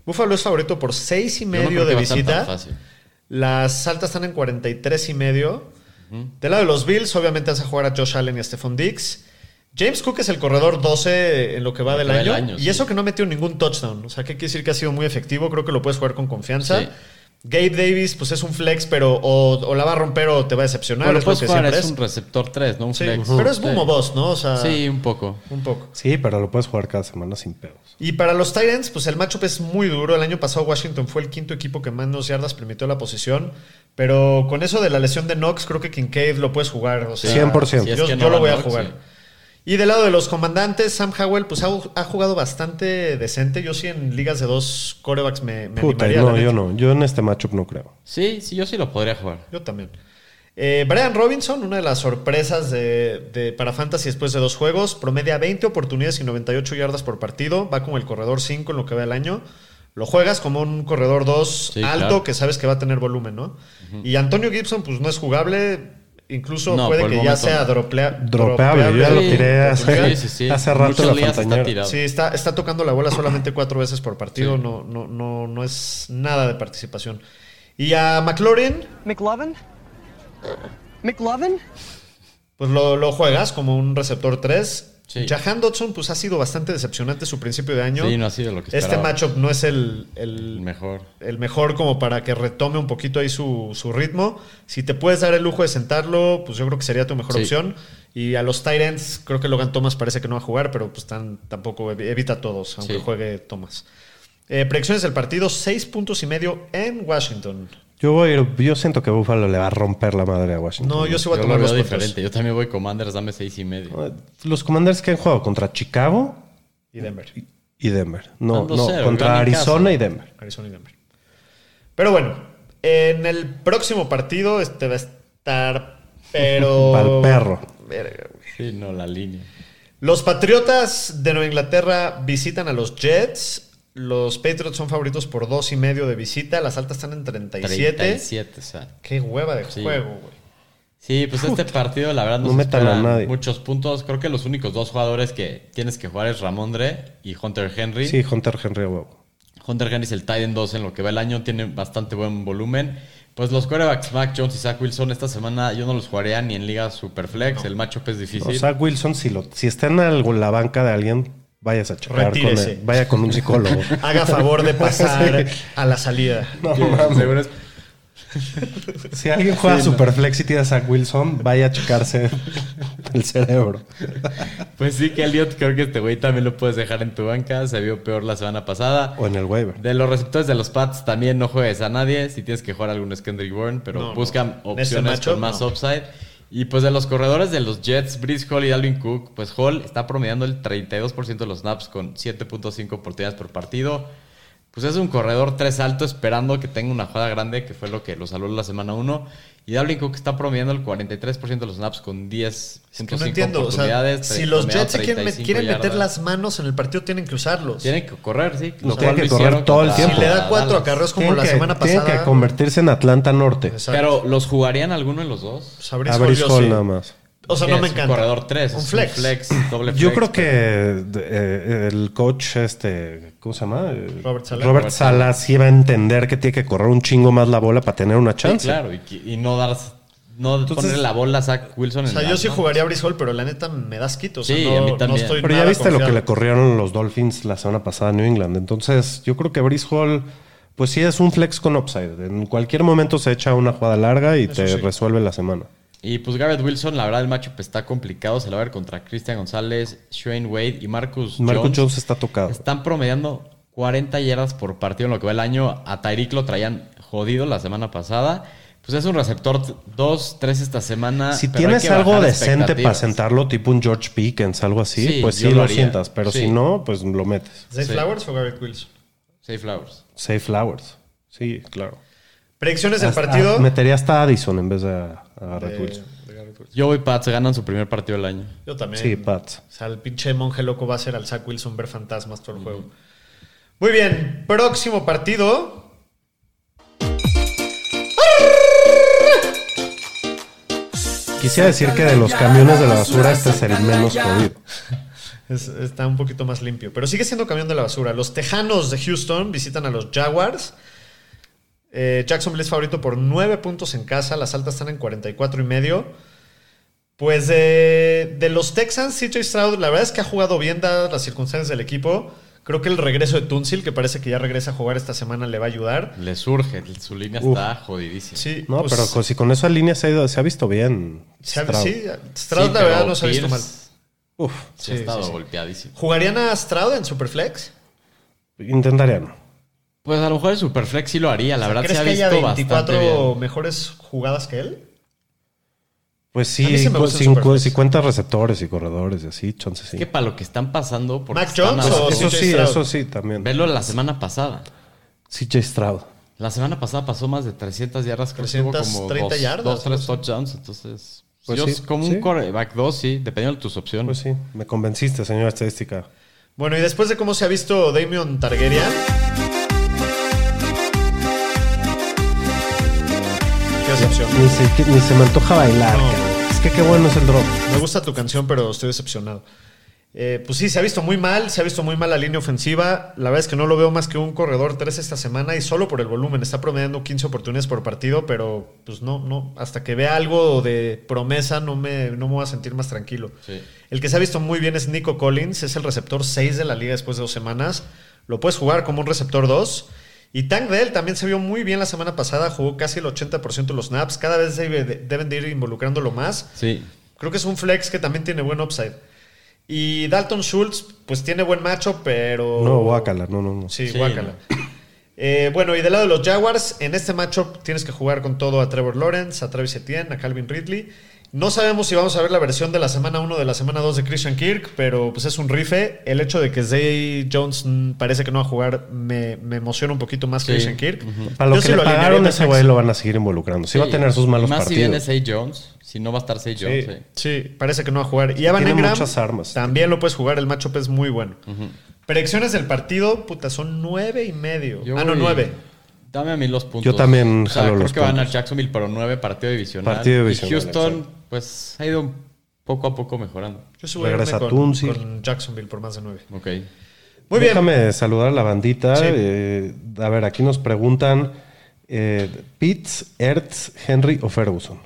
Buffalo es favorito por 6 y Yo no medio creo que de va a tan visita. fácil. Las altas están en 43 y medio. Del lado de los Bills, obviamente vas a jugar a Josh Allen y a Stephon Diggs. James Cook es el corredor 12 en lo que va del que año. y sí. eso que no metió ningún touchdown. O sea, ¿qué quiere decir que ha sido muy efectivo? Creo que lo puedes jugar con confianza. Sí. Gabe Davis, pues es un flex, pero o, o la va a romper o te va a decepcionar. Bueno, es lo puedes que jugar, siempre es un receptor 3, no un Sí, flex. pero es boom o bust, ¿no? O sea, Sí, un poco. un poco. Sí, pero lo puedes jugar cada semana sin pedos. Y para los Titans, pues el matchup es muy duro. El año pasado Washington fue el quinto equipo que menos yardas permitió la posición. Pero con eso de la lesión de Knox, creo que Kincaid lo puedes jugar. O sea, 100%. Si es yo no yo lo voy a Knox, jugar. sí. Y del lado de los comandantes, Sam Howell, pues ha, ha jugado bastante decente. Yo sí en ligas de dos corebacks me, me Puta, animaría. no, yo no. Yo en este matchup no creo. Sí, sí, yo sí lo podría jugar. Yo también. Eh, Brian Robinson, una de las sorpresas de, de- para Fantasy después de dos juegos, promedia 20 oportunidades y 98 yardas por partido, va como el corredor 5 en lo que va el año. Lo juegas como un corredor 2 Sí, alto claro. que sabes que va a tener volumen, ¿no? Y Antonio Gibson, pues no es jugable, incluso No, puede que ya sea droplea- Dropeable, yo ya lo Sí, tiré hace, sí, sí, sí. hace rato la está. Sí, está, está tocando la bola solamente cuatro veces por partido, Sí. no, no, no, no es nada de participación. Y a McLaurin, McLovin? McLovin? pues lo, lo juegas como un receptor 3. Sí. Jahan Dodson, pues ha sido bastante decepcionante su principio de año. Sí, no ha sido lo que este esperaba. matchup no es el, el, El mejor. el mejor como para que retome un poquito ahí su, su ritmo. Si te puedes dar el lujo de sentarlo, pues yo creo que sería tu mejor Sí. opción. Y a los Tyrants, creo que Logan Thomas parece que no va a jugar, pero pues tan, tampoco evi- evita a todos, aunque Sí. juegue Thomas. Eh, predicciones del partido, seis puntos y medio en Washington. Yo voy a ir- yo siento que Buffalo le va a romper la madre a Washington. No, yo sí voy a Yo tomar lo los veo diferente. Yo también voy Commanders, dame seis y medio. Los Commanders que han jugado contra Chicago Y Denver. y Denver. No, no, cero, contra Arizona casa. y Denver. Arizona y Denver. Pero bueno, en el próximo partido este va a estar, pero... Pa'l perro. Verga. Sí, no, la línea. Los Patriotas de Nueva Inglaterra visitan a los Jets. Los Patriots son favoritos por dos y medio de visita. Las altas están en 37. 37, o sea. Qué hueva de Sí. juego, güey. Sí, pues este partido, la verdad, no, No se metan a nadie. muchos puntos. Creo que los únicos dos jugadores que tienes que jugar es Ramondre y Hunter Henry. Sí, Hunter Henry huevo. Hunter Henry es el tight end 2 en lo que va el año, tiene bastante buen volumen. Pues los quarterbacks Mac Jones y Zach Wilson esta semana yo no los jugaría ni en liga Superflex, el matchup es O difícil. Zach Wilson, si, lo, si está en algo- la banca de alguien, vayas a checar con Retírese. él. Vaya con un psicólogo. Haga favor de pasar Sí. a la salida. No, mames. seguro es- Si alguien juega Sí, no. Superflex y tiene a Zach Wilson, vaya a checarse el cerebro. Pues sí, que Elliot, creo que este güey también lo puedes dejar en tu banca, se vio peor la semana pasada. O en el waiver. De los receptores de los Pats también no juegues a nadie. Si tienes que jugar algún es Kendrick Bourne, pero No, no. buscan este opciones matchup, con más no. upside. Y pues de los corredores de los Jets, Brice Hall y Dalvin Cook, pues Hall está promediando el 32% de los snaps con 7.5 oportunidades por partido. Pues es un corredor 3 alto esperando que tenga una jugada grande, que fue lo que lo salvó la semana 1. Y Dalvin Cook está promediando el 43% de los snaps con 10.5 Es que no entiendo. O sea, oportunidades. si los Jets se quieren, 35 quieren meter las manos en el partido, tienen que usarlos. Tienen que correr, sí. Lo Tienen que lo correr todo el tiempo. Si le da cuatro acarreos como Tienen la que- semana pasada. Tienen que convertirse en Atlanta Norte. Exacto. Pero, ¿los jugarían alguno de los dos? Pues a Hall nada más. O sea, no me encanta. Un corredor 3. Un flex. doble flex. Yo creo que eh, el coach, este, ¿cómo se llama? Robert Saleh. Robert Robert Sala sí va a entender que tiene que correr un chingo más la bola para tener una Sí, chance. claro. Y, no dar. No Entonces- ponerle la bola a Zach Wilson O en sea, la- yo sí ¿no? jugaría a Brice Hall, pero la neta me das quito. O sea, Sí, no, a mí no estoy Pero ya viste lo que le corrieron los Dolphins la semana pasada a New England. Entonces, yo creo que Brice Hall, pues sí es un flex con upside. En cualquier momento se echa una jugada larga y te sí. resuelve la semana. Y pues Garrett Wilson, la verdad, el matchup está complicado. Se lo va a ver contra Christian González, Shane Wade y Marcus Marcus Jones. Jones está tocado. Están promediando 40 yardas por partido en lo que va el año. A Tyreek lo traían jodido la semana pasada. Pues es un receptor 2, 3 esta semana. Si pero hay tienes que algo bajar decente para sentarlo, tipo un George Pickens, algo así, Sí, pues sí lo sientas. Pero Sí. si no, pues lo metes. ¿Zay Sí. Flowers o Garrett Wilson? Safe Flowers. Safe Flowers. Sí, claro. Predicciones del partido. metería hasta Addison en vez de a, a Garrett de- Wilson. de Garrett Wilson. Yo voy Pats, ganan su primer partido del año. Yo también. Sí, Pats. O sea, el pinche monje loco va a ser al Zach Wilson ver fantasmas todo el juego. Muy bien, próximo partido. Quisiera decir que de los camiones de la basura este es el menos jodido. Es- está un poquito más limpio, pero sigue siendo camión de la basura. Los Tejanos de Houston visitan a los Jaguars. Eh, Jacksonville es favorito por 9 puntos en casa. Las altas están en 44 y medio. Pues de, de los Texans, CJ Stroud, la verdad es que ha jugado bien dadas las circunstancias del equipo. Creo que el regreso de Tunsil, que parece que ya regresa a jugar esta semana, le va a ayudar. Le surge, su línea Uf. está jodidísima. Sí, No, pues, pero con- si con esa línea se ha, ido- se ha visto bien. se ha- Stroud. sí, Stroud Sí, la verdad no se ha visto mal. Uf, sí ha estado sí, sí. golpeadísimo. ¿Jugarían a Stroud en Superflex? intentarían. Pues a lo mejor el Superflex sí lo haría, la verdad ¿Crees se ha que haya visto 24 bastante bien. mejores jugadas que él? Pues sí, sí me cu- gusta el si, cu- Superflex. si cuentas receptores y corredores y así, chance sí. Es que para lo que están pasando, Mac están Jones o Eso sí, Stroud. eso sí, también. Velo la semana pasada. CJ Stroud. La semana pasada pasó más de 300 yardas, creo que tuvo como 330 dos, yardas, dos, tres así. touchdowns, entonces... Pues yo sí, como sí. un quarterback 2, sí, dependiendo de tus opciones. Pues sí, me convenciste, señora estadística. Bueno, y después de cómo se ha visto Damian Targaryen. Ni se, ni se me antoja bailar. No. Es que qué bueno es el drop. Me gusta tu canción, pero estoy decepcionado. Eh, pues sí, se ha visto muy mal, se ha visto muy mal la línea ofensiva. La verdad es que no lo veo más que un corredor 3 esta semana y solo por el volumen. Está promediando 15 oportunidades por partido, pero pues no, no. Hasta que vea algo de promesa, no me, no me voy a sentir más tranquilo. Sí. El que se ha visto muy bien es Nico Collins, es el receptor 6 de la liga después de dos semanas. Lo puedes jugar como un receptor 2. Y Tank Dell también se vio muy bien la semana pasada, jugó casi el 80% de los snaps. Cada vez debe- deben de ir involucrándolo más. Sí. Creo que es un flex que también tiene buen upside. Y Dalton Schultz, pues tiene buen macho, pero. No, guácala, no, no, no. Sí, Sí, guácala. Eh, bueno, y del lado de los Jaguars, en este matchup tienes que jugar con todo a Trevor Lawrence, a Travis Etienne, a Calvin Ridley. No sabemos si vamos a ver la versión de la semana 1 de la semana 2 de Christian Kirk, pero pues es un rife. El hecho de que Zay Jones parece que no va a jugar me, me emociona un poquito más que Sí. Christian Kirk. Para lo Yo que sí le alinearía pagaron ese güey lo van a seguir involucrando. Sí, va a tener sus malos Más partidos. si viene Say Jones, si no va a estar Say Jones. Sí. sí. Sí, parece que no va a jugar. Y Evan Tiene Engram muchas armas. también lo puedes jugar. El matchup es muy bueno. Predicciones del partido, puta, son nueve y medio. Yo ah, no, voy- nueve. Dame a mí los puntos. Yo también O sea, jalo creo los que van a. Jacksonville, pero nueve partido divisional. Partido divisional, Y Houston, exacto. pues ha ido poco a poco mejorando. Yo sí voy a Regresa con, Tunsil. con Jacksonville por más de nueve. Ok. Muy bien. Déjame saludar a la bandita. Sí. Eh, a ver, aquí nos preguntan: eh, Pitts, Ertz, Henry o Ferguson.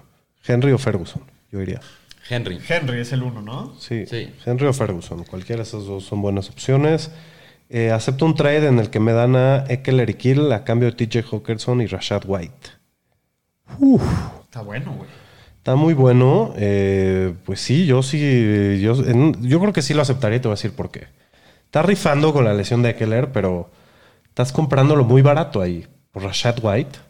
Henry o Ferguson, yo diría. Henry. Henry es el uno, ¿no? Sí, Sí. Henry o Ferguson. Cualquiera de esos dos son buenas opciones. Eh, acepto un trade en el que me dan a Eckler y Kill a cambio de TJ Hawkinson y Rashad White. Está bueno, güey. Está muy bueno. eh, pues sí, yo sí. Yo, en- yo creo que sí lo aceptaría y te voy a decir por qué. Estás rifando con la lesión de Eckler, pero estás comprándolo muy barato ahí. Por Rashad White.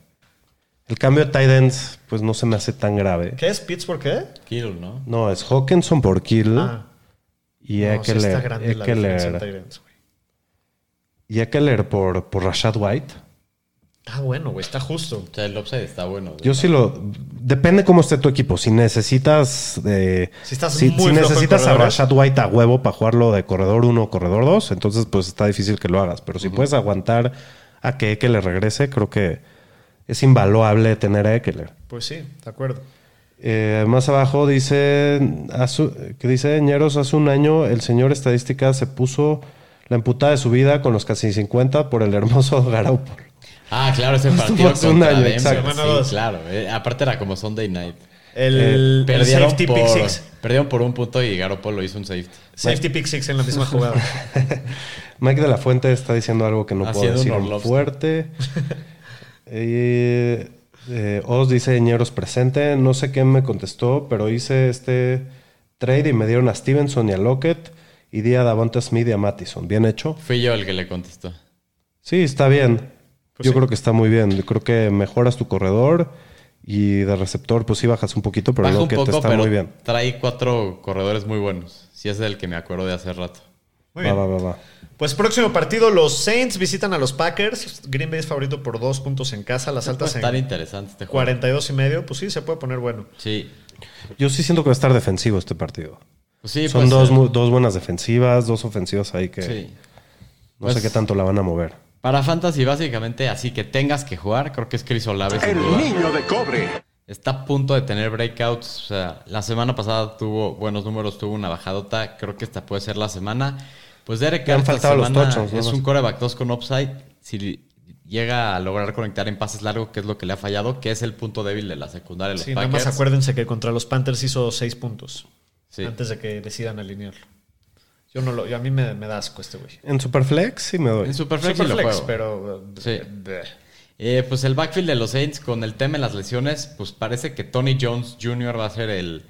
El cambio de tight ends, pues no se me hace tan grave. ¿Qué es Pittsburgh qué? Kittle, ¿no? No, es Hawkinson por Kill Ah, y no, sí está grande la diferencia de Eckler, tight ends, güey. Y Eckler por, por Rashad White. Está bueno, güey. Está justo. O sea, el upside está bueno. Yo sí lo. Depende cómo esté tu equipo. Si necesitas. de Si estás si, muy si flojo en necesitas a. Rashad White a huevo para jugarlo de corredor 1 o corredor 2, entonces pues está difícil que lo hagas. Pero si puedes aguantar a que Eckler regrese, creo que es invaluable tener a Eckler. Pues sí, de acuerdo. Eh, más abajo dice hace- que dice Ñeros, hace un año el señor estadística se puso la emputada de su vida con los casi 50 por el hermoso Garoppolo. Ah, claro, ese partido hace un contra año, exacto. Sí, claro. eh, aparte era como Sunday night. El, Eh, el Perdieron safety por, pick six. perdieron por un punto y Garoppolo hizo un safety. Safety pick six en la misma jugada. Mike de la Fuente está diciendo algo que no puedo Haciendo decir fuerte. Eh, eh, Oz dice Ñeros presente. No sé qué me contestó, pero hice este trade y me dieron a Stevenson y a Lockett y di a Davante Smith y a Mattison. Bien hecho. Fui yo el que le contestó. Sí, está bien. Pues Yo sí. creo que está muy bien. Yo creo que mejoras tu corredor y de receptor, pues sí bajas un poquito, pero Baja un Lockett poco, está pero muy bien. trae cuatro corredores muy buenos. Si es del que me acuerdo de hace rato. Muy Va, bien. va, va, va. Pues próximo partido, los Saints visitan a los Packers. Green Bay es favorito por dos puntos en casa, las altas en interesante este juego. 42 y medio. Pues sí, se puede poner bueno. Sí. Yo sí siento que va a estar defensivo este partido. Pues sí, Son puede dos, mu- dos buenas defensivas, dos ofensivas ahí que Sí. no sé Pues- qué tanto la van a mover. Para Fantasy, básicamente, así que tengas que jugar, creo que es Chris Olave. sin duda. de cobre. Está a punto de tener breakouts. O sea, la semana pasada tuvo buenos números, tuvo una bajadota. Creo que esta puede ser la semana. Pues Derek Carr esta faltado los semana touchdowns, nada es un coreback 2 con upside. Si llega a lograr conectar en pases largos, que es lo que le ha fallado, que es el punto débil de la secundaria de los Sí, nada más acuérdense que contra los Panthers hizo 6 puntos Sí. antes de que decidan alinearlo. Yo no lo, yo- a mí me, me da asco este güey. En Superflex sí me doy. En Superflex, sí lo Superflex, juego. pero. Sí. bleh. Eh, pues el backfield de los Saints con el tema de las lesiones, pues parece que Tony Jones Jr. va a ser el,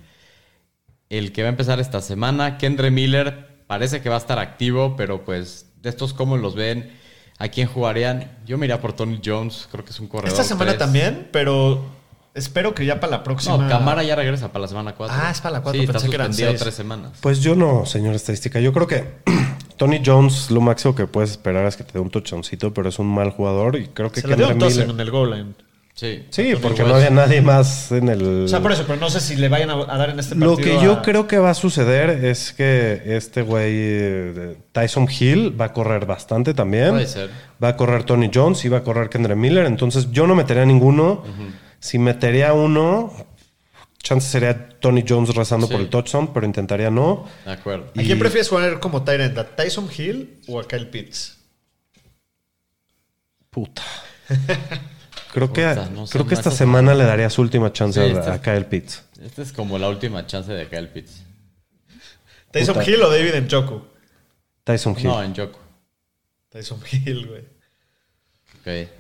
el que va a empezar esta semana. Kendre Miller parece que va a estar activo, pero pues de estos cómo los ven, a quién jugarían. Yo me iría por Tony Jones, creo que es un corredor. Esta semana también, pero espero que ya para la próxima. No, Camara ya regresa para la semana 4. Ah, es para la cuatro, Sí, está pensé que eran seis. tres semanas. Pues yo no, señor estadística. Yo creo que Tony Jones lo máximo que puedes esperar es que te dé un touchdowncito, pero es un mal jugador y creo que Se le dio un Miller- en el goal line. Sí. Sí, porque West. no había nadie más en el... O sea, por eso, pero no sé si le vayan a, a dar en este partido. Lo que yo a- creo que va a suceder es que este güey eh, Tyson Hill va a correr bastante también. Puede ser. Va a correr Tony Jones y va a correr Kendra Miller. Entonces yo no metería a ninguno. Si metería uno, chance sería Tony Jones rezando Sí. por el touchdown, pero intentaría no. De acuerdo. ¿A quién prefieres jugar como Tyrant? ¿A Tyson Hill o a Kyle Pitts? Puta. Creo que, Puta, no sé, creo que esta semana le daría su última chance Sí, a, Kyle Pitts. Esta es como la última chance de Kyle Pitts. ¿Tyson Puta. Hill o David Njoku? Tyson Hill. No, en Joko. Tyson Hill, güey. Ok.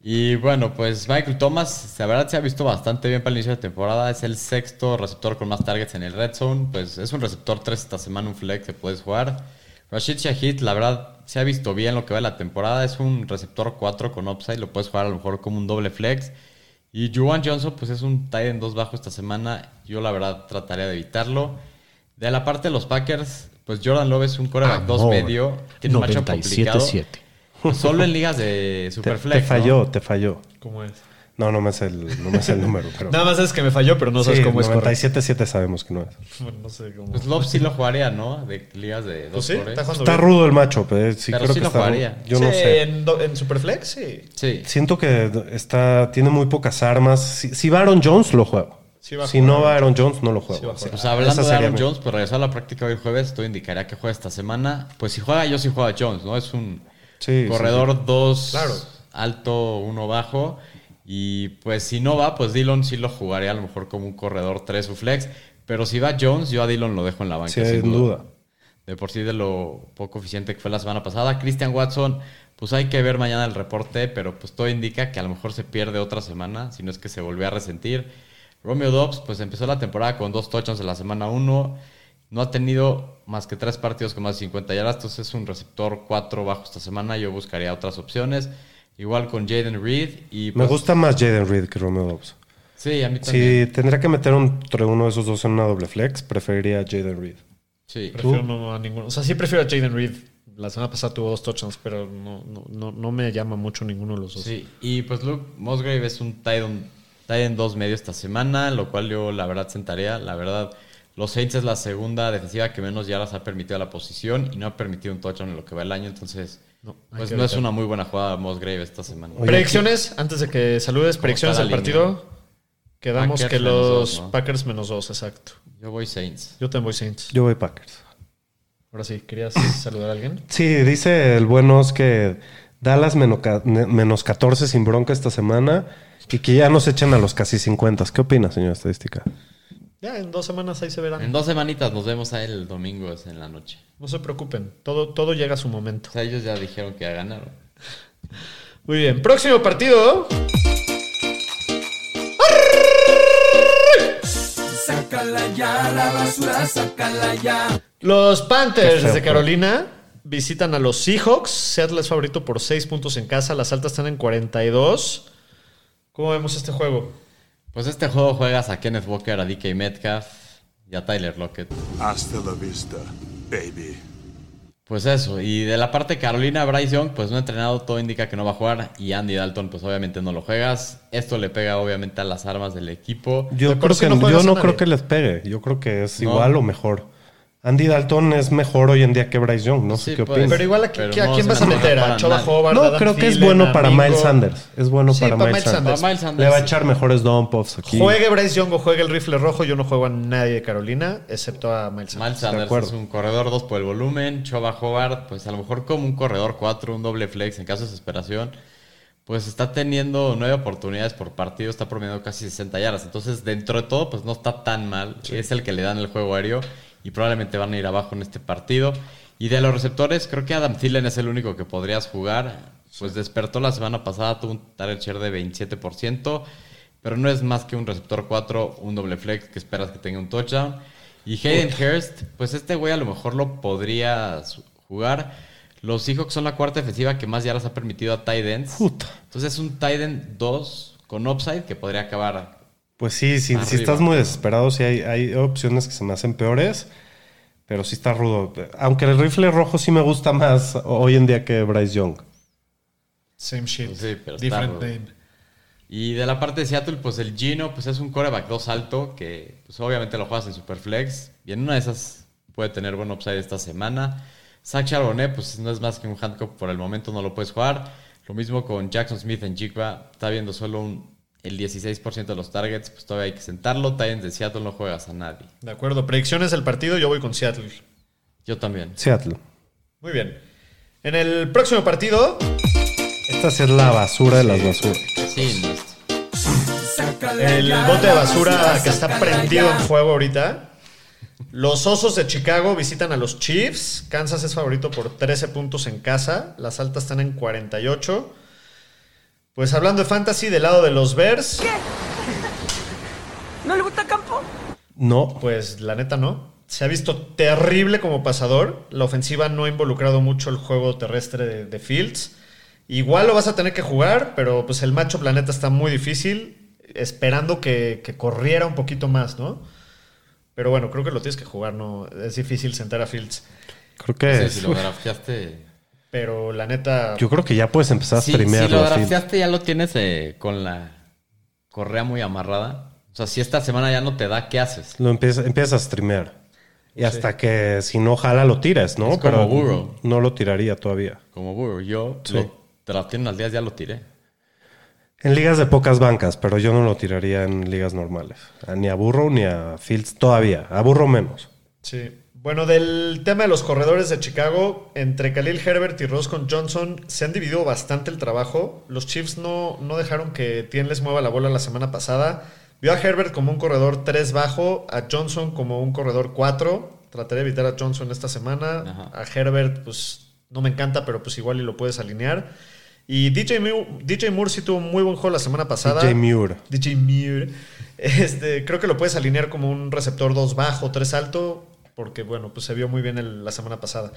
Y bueno, pues Michael Thomas, la verdad se ha visto bastante bien para el inicio de temporada. Es el sexto receptor con más targets en el red zone. Pues es un receptor 3 esta semana, un flex que puedes jugar. Rashid Shahid, la verdad, se ha visto bien lo que va de la temporada. Es un receptor 4 con upside. Lo puedes jugar a lo mejor como un doble flex. Y Juwan Johnson, pues es un tight en 2 bajo esta semana. Yo la verdad trataría de evitarlo. De la parte de los Packers, pues Jordan Love es un coreback 2 Amor, medio. Tiene un matchup complicado. 97-7. Solo en ligas de Superflex. te falló, te falló. ¿Cómo es? No, no me sé el, no me sé el número, pero... Nada más es que me falló, pero no sabes Sí, cómo es correcto. 97-7 sabemos que no es. Bueno, no sé cómo. Pues Love sí lo jugaría, ¿no? De ligas de dos Pues sí, cores. está rudo el macho, pero sí Pero creo sí que lo está rudo. jugaría. Yo no sé. En, Superflex, sí. Sí. Siento que está, tiene muy pocas armas. Si, si va Aaron Jones, lo juego. Sí va a si jugar no va Aaron Aaron Jones, no lo juego. Sí Pues hablando de Aaron mi- Jones, pues regresó a la práctica hoy jueves, esto indicaría que juega esta semana. Pues si juega, yo sí juego a Jones, ¿no? Es un Sí, corredor 2 Claro. alto, uno bajo. Y pues si no va, pues Dillon sí lo jugaría a lo mejor como un corredor 3 o flex. Pero si va Jones, yo a Dillon lo dejo en la banca. Sí, sin duda. De por sí de lo poco eficiente que fue la semana pasada. Christian Watson, pues hay que ver mañana el reporte, pero pues todo indica que a lo mejor se pierde otra semana, si no es que se volvió a resentir. Romeo Dobbs, pues empezó la temporada con dos touchdowns en la semana 1. No ha tenido más que tres partidos con más de 50 yardas, entonces es un receptor 4 bajo esta semana. Yo buscaría otras opciones. Igual con Jaden Reed. Y Me pues, gusta más Jaden Reed que Romeo Dobbs. Sí, a mí también. Si tendría que meter un- entre uno de esos dos en una doble flex, preferiría a Jaden Reed. Sí. Prefiero no a ninguno. O sea, sí prefiero a Jaden Reed. La semana pasada tuvo dos touchdowns, pero no, no, no, no me llama mucho ninguno de los dos. Sí, y pues Luke Musgrave es un tight end, 2 medio esta semana, lo cual yo la verdad sentaría. La verdad, los Saints es la segunda defensiva que menos yardas ha permitido a la posición y no ha permitido un touchdown en lo que va el año, entonces No, pues no es una muy buena jugada Musgrave esta semana. Oye, Predicciones, antes de que saludes, predicciones del partido. Quedamos Packers que menos los dos, ¿no? Packers menos dos, exacto. Yo voy Saints. Yo también voy Saints. Yo voy Packers. Ahora sí, ¿querías saludar a alguien? Sí, dice el buenos que Dallas menos, ca- ne- menos 14 sin bronca esta semana y que ya nos echen a los casi 50. ¿Qué opina, señor estadística? Ya, en dos semanas ahí se verán. En dos semanitas nos vemos ahí el domingo es en la noche. No se preocupen, todo, todo llega a su momento. O sea, ellos ya dijeron que ya ganaron. Muy bien, próximo partido. Sácala ya, la basura, sácala ya. Los Panthers feo, de Carolina visitan a los Seahawks. Seattle es favorito por 6 puntos en casa. Las altas están en 42. ¿Cómo vemos este juego? Pues este juego juegas a Kenneth Walker, a DK Metcalf y a Tyler Lockett. Hasta la vista, baby. Pues eso, y de la parte de Carolina, Bryce Young, pues no ha entrenado, todo indica que no va a jugar, y Andy Dalton, pues obviamente no lo juegas. Esto le pega obviamente a las armas del equipo. Yo, creo que, no yo no creo que les pegue. Yo creo que es No. igual o mejor. Andy Dalton es mejor hoy en día que Bryce Young. No Sí, sé qué pues, opinas. Pero igual, ¿a, Pero ¿a no quién vas a me meter? ¿A Choba. Hobart? No, Adam creo que es bueno para? Miles Sanders. Es bueno Sí, para, para Miles Sanders. Para Miles Sanders, Le va a sí. echar mejores dump offs aquí. Juegue Bryce Young o juegue el rifle rojo. Yo no juego a nadie de Carolina, excepto a Miles Sanders. Miles Sanders acuerdo. es un corredor 2 por el volumen, Choba Hobart, pues a lo mejor como un corredor 4, un doble flex en caso de desesperación. Pues está teniendo nueve oportunidades por partido, está promediando casi 60 yardas. Entonces, dentro de todo, pues no está tan mal. Es el que le dan el juego aéreo. Y probablemente van a ir abajo en este partido. Y de los receptores, creo que Adam Thielen es el único que podrías jugar. Pues despertó la semana pasada, tuvo un target share de 27%, pero no es más que un receptor 4, un doble flex que esperas que tenga un touchdown. Y Hayden Hurst, pues este güey a lo mejor lo podrías jugar. Los Seahawks son la cuarta defensiva que más yardas ha permitido a tight ends. Entonces es un tight end 2 con upside que podría acabar. Pues sí, sí, si estás muy desesperado, sí hay, hay opciones que se me hacen peores, pero sí está rudo. Aunque el rifle rojo sí me gusta más hoy en día que Bryce Young. Same shit. Pues sí, pero está Different rudo. name. Y de la parte de Seattle, pues el Gino, pues es un coreback 2 alto que pues obviamente lo juegas en Superflex. Y en una de esas puede tener buen upside esta semana. Zach Charbonnet, pues no es más que un handcuff por el momento, no lo puedes jugar. Lo mismo con Jackson Smith en Jigba. Está viendo solo un, el 16% de los targets, pues todavía hay que sentarlo. Titans de Seattle no juegas a nadie. De acuerdo. Predicciones del partido, yo voy con Seattle. Yo también. Seattle. Muy bien. En el próximo partido, Esta es la basura de las basuras. Sí, el bote de basura que está prendido en fuego ahorita. Los Osos de Chicago visitan a los Chiefs. Kansas es favorito por 13 puntos en casa. Las altas están en 48. Pues hablando de fantasy, del lado de los Bears, ¿No le gusta el campo? No, pues la neta no. Se ha visto terrible como pasador. La ofensiva no ha involucrado mucho el juego terrestre de, de Fields. Igual lo vas a tener que jugar, pero pues el macho planeta está muy difícil. Esperando que, que corriera un poquito más, ¿no? Pero bueno, creo que lo tienes que jugar, ¿no? Es difícil sentar a Fields. creo que... Sí, si lo drafteaste. Pero la neta. Yo creo que ya puedes empezar a Sí, si streamearlo. lo drafteaste, ya lo tienes eh, con la correa muy amarrada. O sea, si esta semana ya no te da, ¿qué haces? Lo empiezas, empiezas a streamear. Y hasta que si no jala lo tires, ¿no? Es como Pero Burrow. no lo tiraría todavía. Como Burrow, yo Sí. lo drafté en unas días, ya lo tiré. En ligas de pocas bancas, pero yo no lo tiraría en ligas normales. Ni a Burrow ni a Fields todavía. A Burrow menos. Sí. Bueno, del tema de los corredores de Chicago, entre Khalil Herbert y Roscoe Johnson se han dividido bastante el trabajo. Los Chiefs no, no dejaron que Tien les mueva la bola la semana pasada. Vio a Herbert como un corredor 3 bajo, a Johnson como un corredor 4. Trataré de evitar a Johnson esta semana. Ajá. A Herbert, pues no me encanta, pero pues igual y lo puedes alinear. Y DJ, Mu- DJ Moore sí tuvo un muy buen juego la semana pasada. DJ Muir. DJ Muir. Este, creo que lo puedes alinear como un receptor 2 bajo, 3 alto, porque bueno, pues se vio muy bien la semana pasada.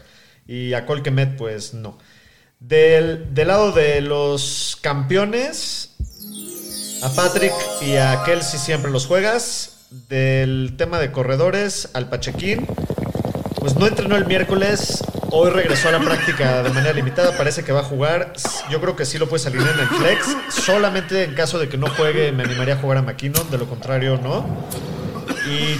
Y a Colquemet, pues no. Del, del lado de los campeones, a Patrick y a Kelsey siempre los juegas. Del tema de corredores, al Pachequín, pues no entrenó el miércoles. Hoy regresó a la práctica de manera limitada. Parece que va a jugar. Yo creo que sí lo puedes alinear en el flex. Solamente en caso de que no juegue, me animaría a jugar a McKinnon. De lo contrario, no. Y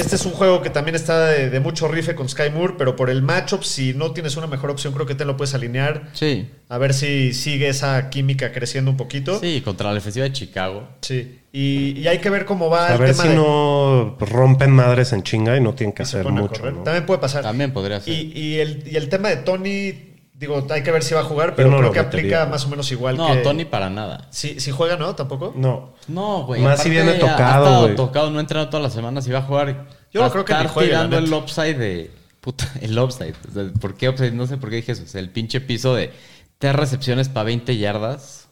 este es un juego que también está de, de mucho rife con Sky Moore. Pero por el matchup, si no tienes una mejor opción, creo que te lo puedes alinear. Sí. A ver si sigue esa química creciendo un poquito. Sí, contra la defensiva de Chicago. Sí. Y, y hay que ver cómo va A el ver tema si de. no rompen madres en chinga y no tienen que y hacer mucho. También puede pasar. También podría ser. Y, y el, y el tema de Tony, digo, hay que ver si va a jugar, pero no creo que metería. aplica más o menos igual no, que. Tony para nada. Si, si juega, ¿no? ¿Tampoco? No. No, güey. Más si viene tocado, güey. tocado, no ha entrenado todas las semanas y va a jugar. Yo no creo que estar juegue, tirando el upside de. Puta, el upside. O sea, ¿Por qué upside? No sé por qué dije eso. O sea, el pinche piso de tres recepciones para 20 yardas.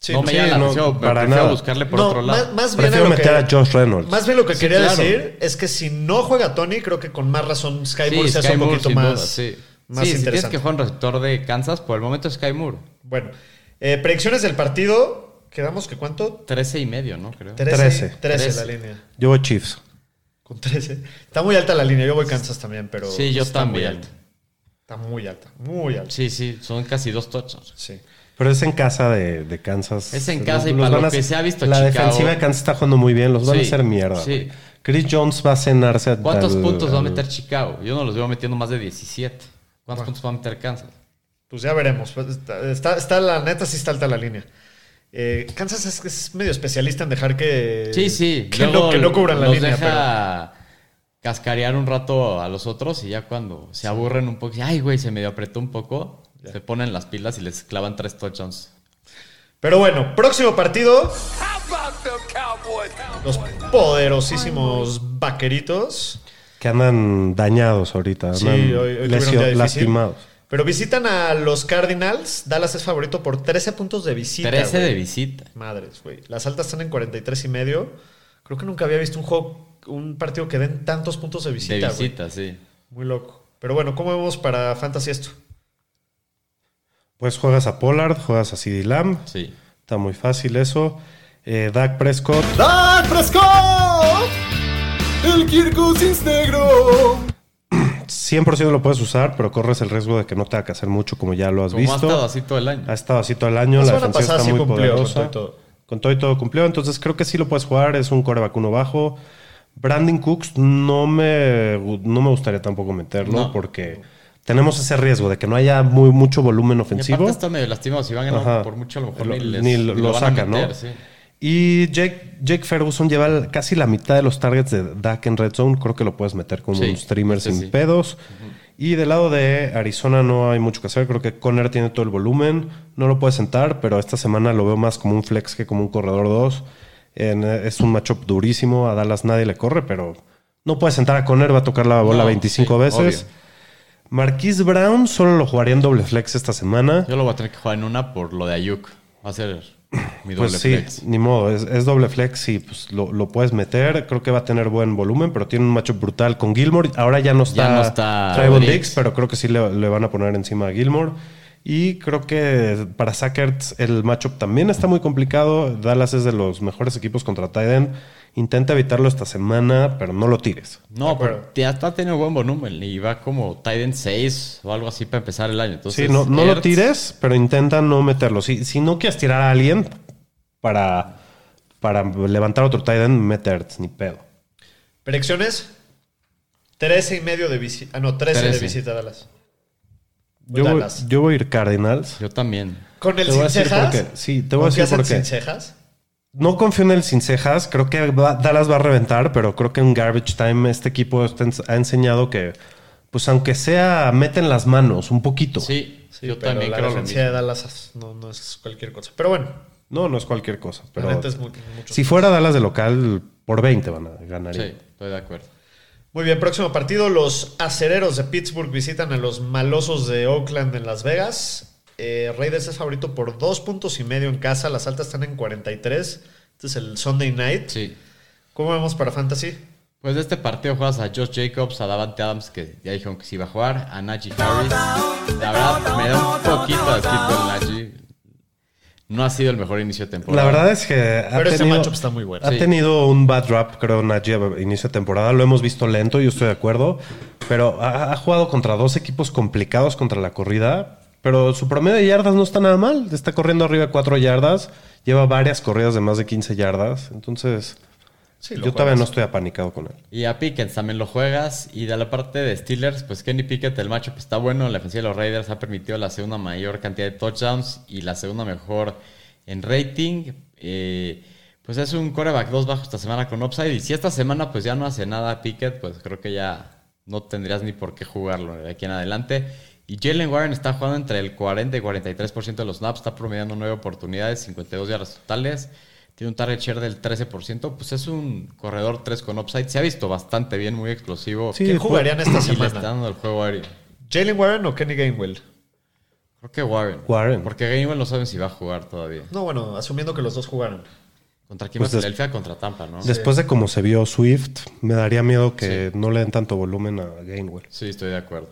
Sí, no me sí, llama la no, atención, pero para prefiero nada. buscarle por No, otro lado. Más, más bien Prefiero meter que, a Josh Reynolds. Más bien lo que Sí, quería claro. decir es que si no juega Tony, creo que con más razón Sky Moore se hace Sky un poquito más, duda, sí. Más sí, si tienes interesante. que jugar un receptor de Kansas, por el momento es Sky Moore. Bueno, eh, predicciones del partido. Quedamos que cuánto? 13 y medio, ¿no? Creo. 13. 13. 13 la 13. línea. Yo voy Chiefs. Con 13. Está muy alta la línea. Yo voy Kansas también, pero. Sí, yo está muy también. alta. Está muy alta. Muy alta. Sí, sí, son casi dos touchdowns. Sí. Pero es en casa de, de Kansas. Es en Los- casa y los para lo a- que se ha visto La Chicago- defensiva de Kansas está jugando muy bien. Los van a hacer mierda. sí. Chris Jones va a cenarse a ¿Cuántos al- puntos va a meter Chicago? Yo no los veo metiendo más de 17. ¿Cuántos puntos va a meter Kansas? Pues ya veremos. Pues Está, está, está la neta, sí está alta la línea. Eh, Kansas es, es medio especialista en dejar que. Sí, sí. Que, Luego no, que no cubran la los línea. deja cascarear un rato a los otros y ya cuando se aburren un poco, ay, güey, se medio apretó un poco, se ponen las pilas y les clavan tres touchdowns. Pero, pero bueno, próximo partido. Los poderosísimos vaqueritos. Que andan dañados ahorita. Sí, andan hoy, hoy lesio- día difícil. lastimados. Pero visitan a los Cardinals. Dallas es favorito por 13 puntos de visita. 13 güey. de visita. Madres, güey. Las altas están en 43 y medio. Creo que nunca había visto un juego, un partido que den tantos puntos de visita. De güey. visita, sí. Muy loco. Pero bueno, ¿cómo vemos para Fantasy esto? Pues juegas a Pollard, juegas a CD Lamb. Sí. Está muy fácil eso. Eh, Dak Prescott. ¡Dak Prescott! ¡El Kirk Cousins negro! 100% lo puedes usar, pero corres el riesgo de que no tenga que hacer mucho, como ya lo has Como visto. ha estado así todo el año. Ha estado así todo el año. La La, defensiva está sí muy cumplió con poderosa. todo y todo. Con todo y todo cumplió. Entonces creo que sí lo puedes jugar. Es un coreback uno bajo. Brandon Cooks no me, no me gustaría tampoco meterlo No. porque tenemos ese riesgo de que no haya muy, mucho volumen Y ofensivo. aparte está medio lastimado. Si van ganando por mucho, a lo mejor Lo- ni, les- ni lo, sacan, ¿no? sí. Y Jake, Jake Ferguson lleva casi la mitad de los targets de Dak en Red Zone. Creo que lo puedes meter como Sí, un streamer sin sí. pedos. Y del lado de Arizona no hay mucho que hacer. Creo que Conner tiene todo el volumen. No lo puedes sentar, pero esta semana lo veo más como un flex que como un corredor 2. En- es un matchup durísimo. A Dallas nadie le corre, pero no puedes sentar a Conner. Va a tocar la bola No, 25 sí, veces. obvio. Marquise Brown solo lo jugaría en doble flex esta semana. Yo lo voy a tener que jugar en una por lo de Ayuk. Va a ser mi doble Pues sí, flex. ni modo, es, es doble flex y pues lo, lo puedes meter. Creo que va a tener buen volumen, pero tiene un macho brutal con Gilmore. Ahora ya no está, Ya no está Diggs. Diggs, pero creo que sí le, le van a poner encima a Gilmore. Y creo que para Sackers el matchup también está muy complicado. Dallas es de los mejores equipos contra Tiden. Intenta evitarlo esta semana, pero no lo tires. No, pero ya está teniendo buen volumen y va como Titan 6 o algo así para empezar el año. Entonces, sí, no, no lo tires, pero intenta no meterlo. Si, si no quieres tirar a alguien para, para levantar otro Tiden, mete Ertz, ni pedo. Predicciones. 13 y medio de visita. Ah, no, 13, de 13. visita a Dallas. Yo voy, yo voy a ir Cardinals. Yo también. ¿Con el sin decir por cejas? qué. Sí, te voy a decir ¿Confías en por qué. sin cejas? No confío en el sin cejas. Creo que va- Dallas va a reventar, pero creo que en garbage time este equipo ha enseñado que, pues aunque sea, meten las manos un poquito. Sí, Sí, yo pero también la creo lo defensiva de mismo. Dallas no, no es cualquier cosa. Pero bueno, No, no es cualquier cosa. Pero la es si fuera Dallas de local, por 20 van a ganar. Sí, estoy de acuerdo. Muy bien, próximo partido. Los acereros de Pittsburgh visitan a los malosos de Oakland en Las Vegas. Eh, Raiders es favorito por dos puntos y medio en casa. Las altas están en 43. Este es el Sunday night. Sí. ¿Cómo vamos para Fantasy? Pues de este partido juegas a Josh Jacobs, a Davante Adams, que ya dijeron que sí iba a jugar, a Najee Harris. La verdad, me da un poquito de asquito el Najee. No ha sido el mejor inicio de temporada. La verdad es que ha Pero ese tenido, matchup está muy bueno. Ha Sí. tenido un bad rap, creo, Najee a inicio de temporada. Lo hemos visto lento, yo estoy de acuerdo. Pero ha, ha jugado contra dos equipos complicados contra la corrida. Pero su promedio de yardas no está nada mal. Está corriendo arriba de 4 yardas. Lleva varias corridas de más de 15 yardas. Entonces, Sí, yo todavía no estoy apanicado con él. Y a Pickens también lo juegas. Y de la parte de Steelers, pues Kenny Pickett, el matchup está bueno. La ofensiva de los Raiders ha permitido la segunda mayor cantidad de touchdowns y la segunda mejor en rating. Eh, pues es un coreback 2 bajo esta semana con upside. Y si esta semana pues ya no hace nada Pickett, pues creo que ya no tendrías ni por qué jugarlo de aquí en adelante. Y Jalen Warren está jugando entre el 40 y 43% de los snaps, está promediando 9 oportunidades, 52 yardas totales. Tiene un target share del 13%, pues es un corredor 3 con upside. Se ha visto bastante bien, muy explosivo. Sí, ¿Quién jugarían esta le está semana? dando el juego aéreo. ¿Jalen Warren o Kenny Gainwell? Creo que Warren. Warren. Porque Gainwell no saben si va a jugar todavía. No, bueno, asumiendo que los dos jugaron. ¿Contra quién Pues Filadelfia? Contra Tampa, ¿no? Después de cómo se vio Swift, me daría miedo que no le den tanto volumen a Gainwell. Sí, estoy de acuerdo.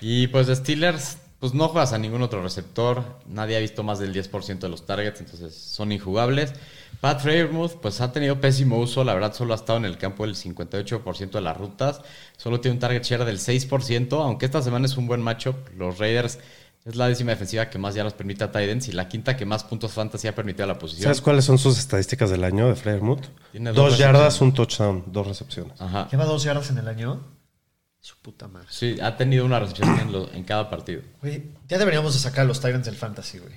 Y pues de Steelers, pues no juegas a ningún otro receptor. Nadie ha visto más del 10% de los targets, entonces son injugables. Pat Freiermuth, pues ha tenido pésimo uso. La verdad, solo ha estado en el campo el 58% de las rutas. Solo tiene un target share del 6%. Aunque esta semana es un buen matchup, los Raiders es la décima defensiva que más ya nos permite a Titans y la quinta que más puntos fantasy ha permitido a la posición. ¿Sabes cuáles son sus estadísticas del año de Freiermuth? Tiene dos Dos yardas, un touchdown, dos recepciones. Ajá. ¿Lleva dos yardas en el año? Su puta madre. Sí, ha tenido una recepción en, lo- en cada partido. Güey, ya deberíamos de sacar a los Tyrants del Fantasy, güey.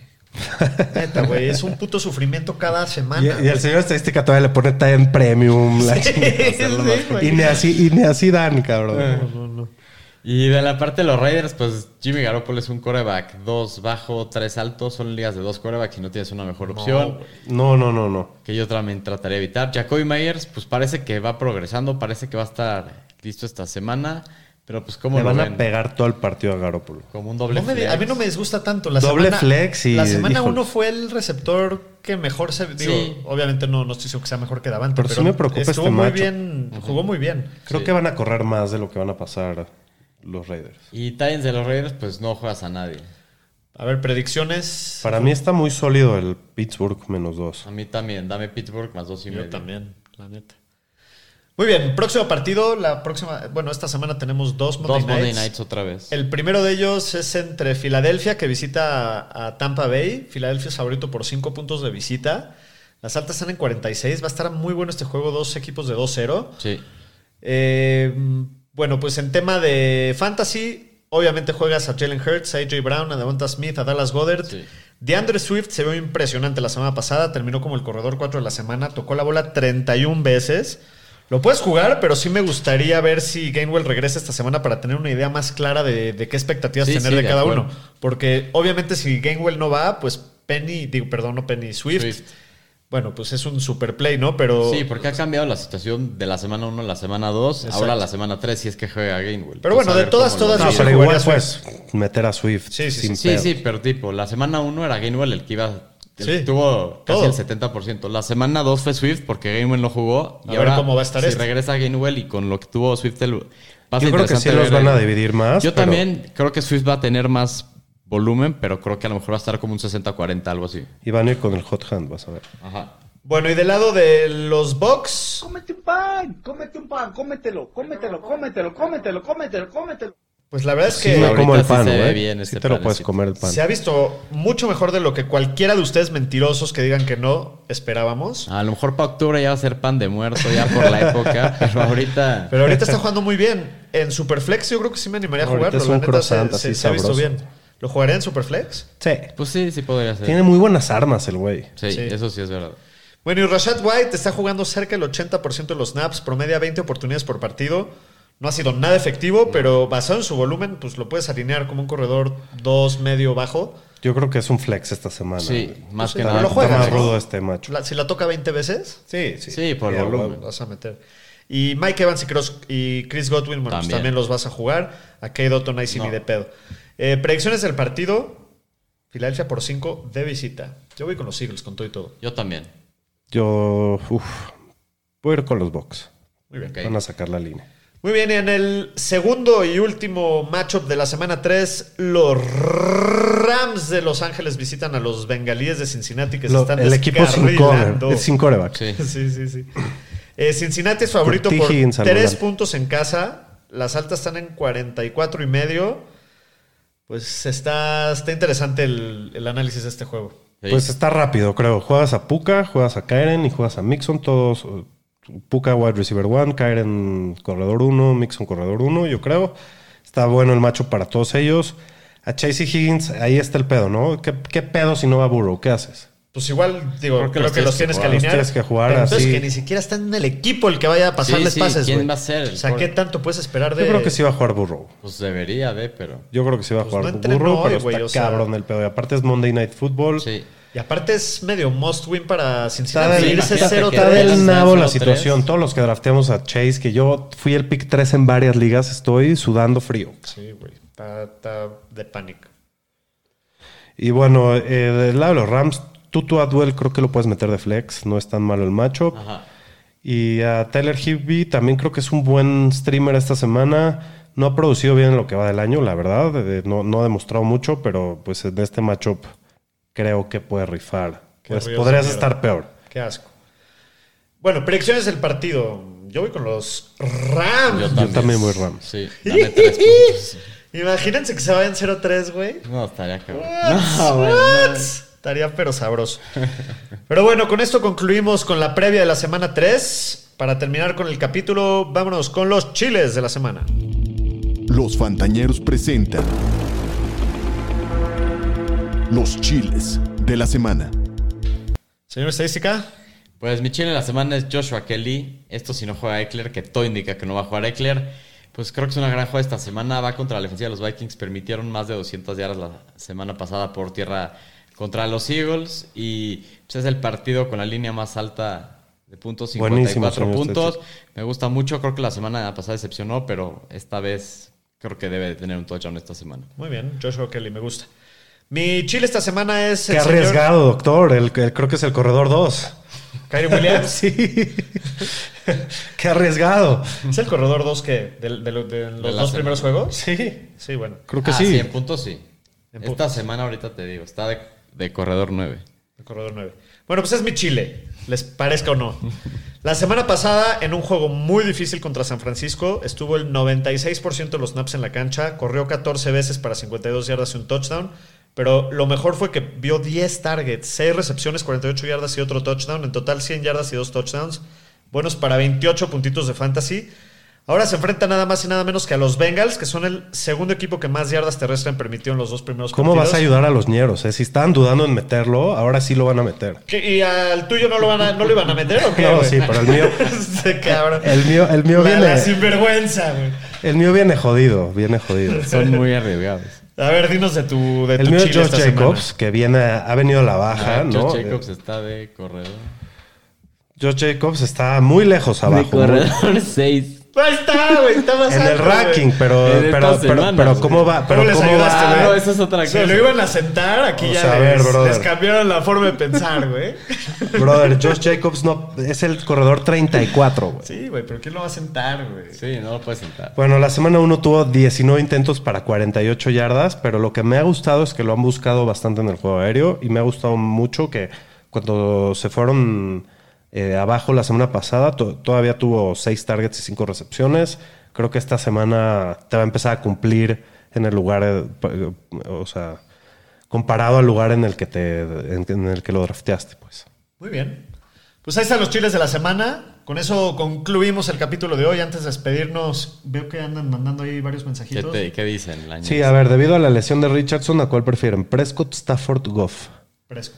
Neta, güey. Es un puto sufrimiento cada semana. Y, y el señor estadística todavía le pone en premium. la Sí, chingada, sí, hacerlo más- güey. y, ni así, y ni así dan, cabrón. Y de la parte de los Raiders, pues Jimmy Garoppolo es un coreback. Dos bajo, tres altos. Son ligas de dos corebacks y no tienes una mejor opción. No, no, no, no. que yo también trataría de evitar. Jacoby Myers, pues parece que va progresando. Parece que va a estar listo esta semana. Pero pues como Le lo van ven? a pegar todo el partido a Garoppolo. Como un doble No me flex. a mí no me disgusta tanto. La Doble semana, flex y- La semana híjole. uno fue el receptor que mejor se. Digo, Sí. obviamente no, no estoy diciendo que sea mejor que Davante. Pero sí me preocupa estuvo este muy macho. bien. Jugó muy bien. Creo Sí. que van a correr más de lo que van a pasar los Raiders. Y Titans de los Raiders, pues no juegas a nadie. A ver, predicciones. Para mí está muy sólido el Pittsburgh menos dos. A mí también. Dame Pittsburgh más dos y Yo medio. también, la neta. Muy bien, próximo partido. La próxima. Bueno, esta semana tenemos dos Monday Dos Monday Nights. Otra vez. El primero de ellos es entre Filadelfia, que visita a, a Tampa Bay. Filadelfia es favorito por 5 puntos de visita. Las altas están en 46. Va a estar muy bueno este juego. Dos equipos de 2-0. Sí. Eh, bueno, pues en tema de fantasy, obviamente juegas a Jalen Hurts, a AJ Brown, a Devonta Smith, a Dallas Goddard. Sí. DeAndre Swift se vio impresionante la semana pasada. Terminó como el corredor 4 de la semana. Tocó la bola 31 veces. Lo puedes jugar, pero sí me gustaría ver si Gainwell regresa esta semana para tener una idea más clara de, de qué expectativas Sí, tener sí, de, cada acuerdo. uno. Porque obviamente si Gainwell no va, pues Penny, digo, perdón, no Penny, Swift. Swift. Bueno, pues es un super play, ¿no? Pero, Sí, porque ha cambiado la situación de la semana 1 a la semana 2. Exacto. Ahora la semana 3 si es que juega Gainwell. Pero Pues bueno, a de todas, todas, No, sí pero igual puedes meter a Swift Sí, sí, sin Sí, pedo. sí, pero tipo, la semana 1 era Gainwell el que iba. Sí, tuvo casi todo. el 70%. La semana 2 fue Swift porque Gainwell no jugó. A ver cómo va a estar si este. regresa Gainwell y con lo que tuvo Swift el. va a ser Yo creo que sí los van a dividir más. Yo pero también creo que Swift va a tener más volumen, pero creo que a lo mejor va a estar como un 60-40, algo así. Y van a ir con el hot hand, vas a ver. Ajá. Bueno, y del lado de los Bucks, Cómete un pan, cómete un pan, cómetelo, cómetelo, cómetelo, cómetelo, cómetelo, cómetelo. Pues la verdad es Sí, que me ahorita como el sí pan, se ve bien Sí este te lo puedes comer el pan. se ha visto mucho mejor de lo que cualquiera de ustedes mentirosos que digan que no esperábamos. A lo mejor para octubre ya va a ser pan de muerto ya por la época, pero ahorita. Pero ahorita está jugando muy bien. En Superflex yo creo que sí me animaría a jugarlo. es La neta se, croissant se- así se ha visto bien. ¿Lo jugaría en Superflex? Sí. Pues sí, sí podría ser. Tiene muy buenas armas el güey. Sí, Sí. eso sí es verdad. Bueno, y Rashad White está jugando cerca del 80% de los snaps, promedia 20 oportunidades por partido. No ha sido nada efectivo, pero basado en su volumen, pues lo puedes alinear como un corredor 2 medio bajo. Yo creo que es un flex esta semana. Sí, más Pues que sí, nada. lo Está juegas, más ¿no? rudo este macho. La- si la toca 20 veces, Sí, sí. Sí, por Ya, volumen. vas a meter. Y Mike Evans y, Cross- y Chris Godwin, bueno, pues También. también los vas a jugar. A Kate Otton ahí sí No. ni de pedo. Eh, predicciones del partido. Filadelfia por 5 de visita. Yo voy con los Eagles, con todo y todo. Yo también. Yo, uff, voy a ir con los Bucks. Muy bien. Ok. Van a sacar la línea. Muy bien, y en el segundo y último matchup de la semana 3, los Rams de Los Ángeles visitan a los Bengalíes de Cincinnati que se Lo- están el equipo sin sin coreback. Sí. Sí, sí, sí. Eh, Cincinnati es favorito por Higgins al 3 volante. puntos en casa. Las altas están en 44 y medio. Pues está, está interesante el, el análisis de este juego. Pues está rápido, creo. Juegas a Puka, juegas a Kyren y juegas a Mixon. Todos. Puka wide receiver 1, Kyren corredor 1, Mixon corredor 1, yo creo. Está bueno el macho para todos ellos. A Chase Higgins, ahí está el pedo, ¿no? ¿Qué, qué pedo si no va Burrow? ¿Qué haces? Pues igual, digo, Creo que creo los que los tienes que que alinear. Los tienes que jugar pero entonces así. que ni siquiera está en el equipo el que vaya a pasarles sí, pases, ¿quién va a ser el O sea, ¿qué tanto puedes esperar de...? Yo creo que sí va a jugar Burrow. Pues debería de, pero. Yo creo que sí va a Pues jugar no entrenó Burrow, hoy, pero güey, está o sea- cabrón el pedo. Y aparte es Monday Night Football. Sí. Y aparte es medio must win para Está Cincinnati. del, irse imagínate 0 que está del lanzan nabo la 0-3. situación. Todos los que drafteamos a Chase, que yo fui el pick 3 en varias ligas, estoy sudando frío. Sí, güey. Está, está de pánico. Y bueno, eh, del lado de los Rams, Tutu Adwell creo que lo puedes meter de flex. No es tan malo el matchup. Ajá. Y a Tyler Higby también creo que es un buen streamer esta semana. No ha producido bien en lo que va del año, la verdad. Eh, no, no ha demostrado mucho, pero pues en este matchup creo que puede rifar. Pues podrías mierda. estar peor. Qué asco. Bueno, predicciones del partido. Yo voy con los Rams. Yo también. también voy Rams. Sí, dame tres puntos. Imagínense que se vayan 0-3, güey. No, estaría cabrón. What? No, güey, What? no. Estaría pero sabroso. Pero bueno, con esto concluimos con la previa de la semana 3. Para terminar con el capítulo, vámonos con los chiles de la semana. Los Fantañeros presentan los chiles de la semana. Señor Estadística. Pues mi chile en la semana es Joshua Kelly. Esto si no juega Eckler, que todo indica que no va a jugar Eckler. Pues creo que es una gran jugada esta semana. Va contra la defensiva de los Vikings. Permitieron más de 200 yardas la semana pasada por tierra contra los Eagles. Y pues, es el partido con la línea más alta de puntos, Buenísimo, 54 señor puntos. Me gusta mucho, creo que la semana pasada decepcionó, pero esta vez creo que debe de tener un touchdown esta semana. Muy bien, Joshua Kelly, me gusta. Mi chile esta semana es el Qué señor arriesgado, doctor. El, el- creo que es el corredor 2. Kyrie Williams. Sí. Qué arriesgado. ¿Es el corredor 2 que de, de lo- de los De dos semana. primeros juegos? Sí. Sí, bueno. Creo que Ah, sí. en puntos sí. En Esta puntos. semana ahorita te digo, está de, de corredor 9. El corredor 9. Bueno, pues es mi chile, les parezca o no. La semana pasada, en un juego muy difícil contra San Francisco, estuvo el 96% de los snaps en la cancha, corrió 14 veces para 52 yardas y un touchdown, pero lo mejor fue que vio 10 targets, 6 recepciones, 48 yardas y otro touchdown, en total 100 yardas y 2 touchdowns, buenos para 28 puntitos de fantasy. Ahora se enfrenta nada más y nada menos que a los Bengals, que son el segundo equipo que más yardas terrestres permitió en los dos primeros ¿Cómo vas a ayudar a los ñeros? eh? Si estaban dudando en meterlo, ahora sí lo van a meter. ¿Qué, ¿Y al tuyo no lo, van a, no lo iban a meter o qué? No, sí, pero el mío- Este cabrón. El mío, el mío la, la viene. sinvergüenza, güey. El mío viene jodido, viene jodido. Son muy arriesgados. A ver, dinos de tu, de El tu mío es chile esta Jacobs, semana. que viene, ha venido a la baja, Ah, ¿no? Josh Jacobs está de corredor. Josh Jacobs está muy lejos abajo. muy- 6. Ahí está, güey. Está más en el alto, ranking, pero, En pero, estas pero, semanas, pero güey. ¿cómo va? Pero ¿cómo ayudaste, va? güey? no, eso es otra Se cosa. lo iban a sentar, aquí O ya sea, a les, ver, brother. les cambiaron la forma de pensar, güey. Brother, Josh Jacobs no, es el corredor 34, güey. Sí, güey, pero ¿quién lo va a sentar, güey? Sí, no lo puedes sentar. Bueno, la semana 1 tuvo 19 intentos para 48 yardas, pero lo que me ha gustado es que lo han buscado bastante en el juego aéreo y me ha gustado mucho que cuando se fueron eh, abajo la semana pasada, to- todavía tuvo 6 targets y 5 recepciones. Creo que esta semana te va a empezar a cumplir en el lugar, eh, eh, o sea, comparado al lugar en el que te en, en el que lo drafteaste, pues. Muy bien. Pues ahí están los chiles de la semana. Con eso concluimos el capítulo de hoy. Antes de despedirnos, veo que andan mandando ahí varios ¿Qué, mensajitos. te- qué dicen? La Sí, a ver, debido a la lesión de Richardson, ¿a cuál prefieren? Prescott, Stafford, Goff. Prescott.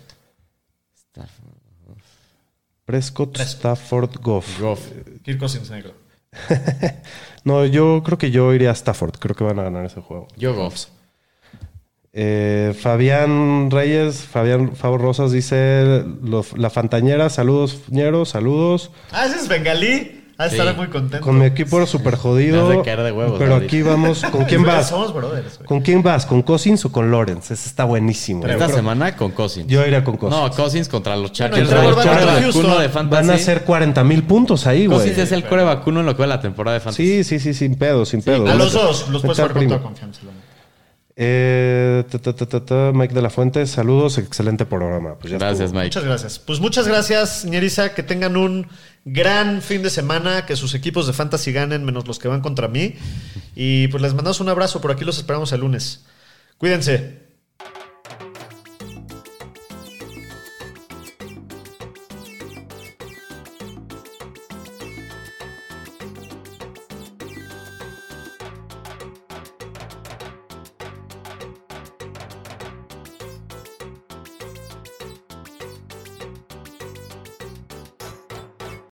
Prescott, Stafford, Goff. Goff. Kirk Cousins negro. No, yo creo que yo iría a Stafford. Creo que van a ganar ese juego. Yo Goff. Eh, Fabián Reyes, Fabián Favor Rosas dice: La Fantañera, saludos, ñeros, saludos. Ah, ese es bengalí. Ah, Sí. muy contento. Con mi equipo era súper jodido. Me hace caer de huevos Pero aquí vamos. ¿Con quién vas? Somos brothers, güey. ¿Con quién vas? ¿Con Cousins o con Lawrence? Ese está buenísimo. Esta creo- semana con Cousins. Yo iría con Cousins. No, Cousins contra los Chargers. contra de fantasy. Van a ser 40 mil puntos ahí, güey. Cousins es el core vacuno en lo que va la temporada de fantasy. Sí, sí, sí, sin pedo, sin pedo. A los dos los puedes jugar con toda confianza. Eh, ta, ta, ta, ta, ta, Mike de la Fuente, saludos, excelente programa. Pues ya Gracias, estuvo. Mike. Muchas gracias. Pues muchas gracias, Ñeriza. Que tengan un gran fin de semana. Que sus equipos de fantasy ganen, menos los que van contra mí. Y pues les mandamos un abrazo. Por aquí los esperamos el lunes. Cuídense.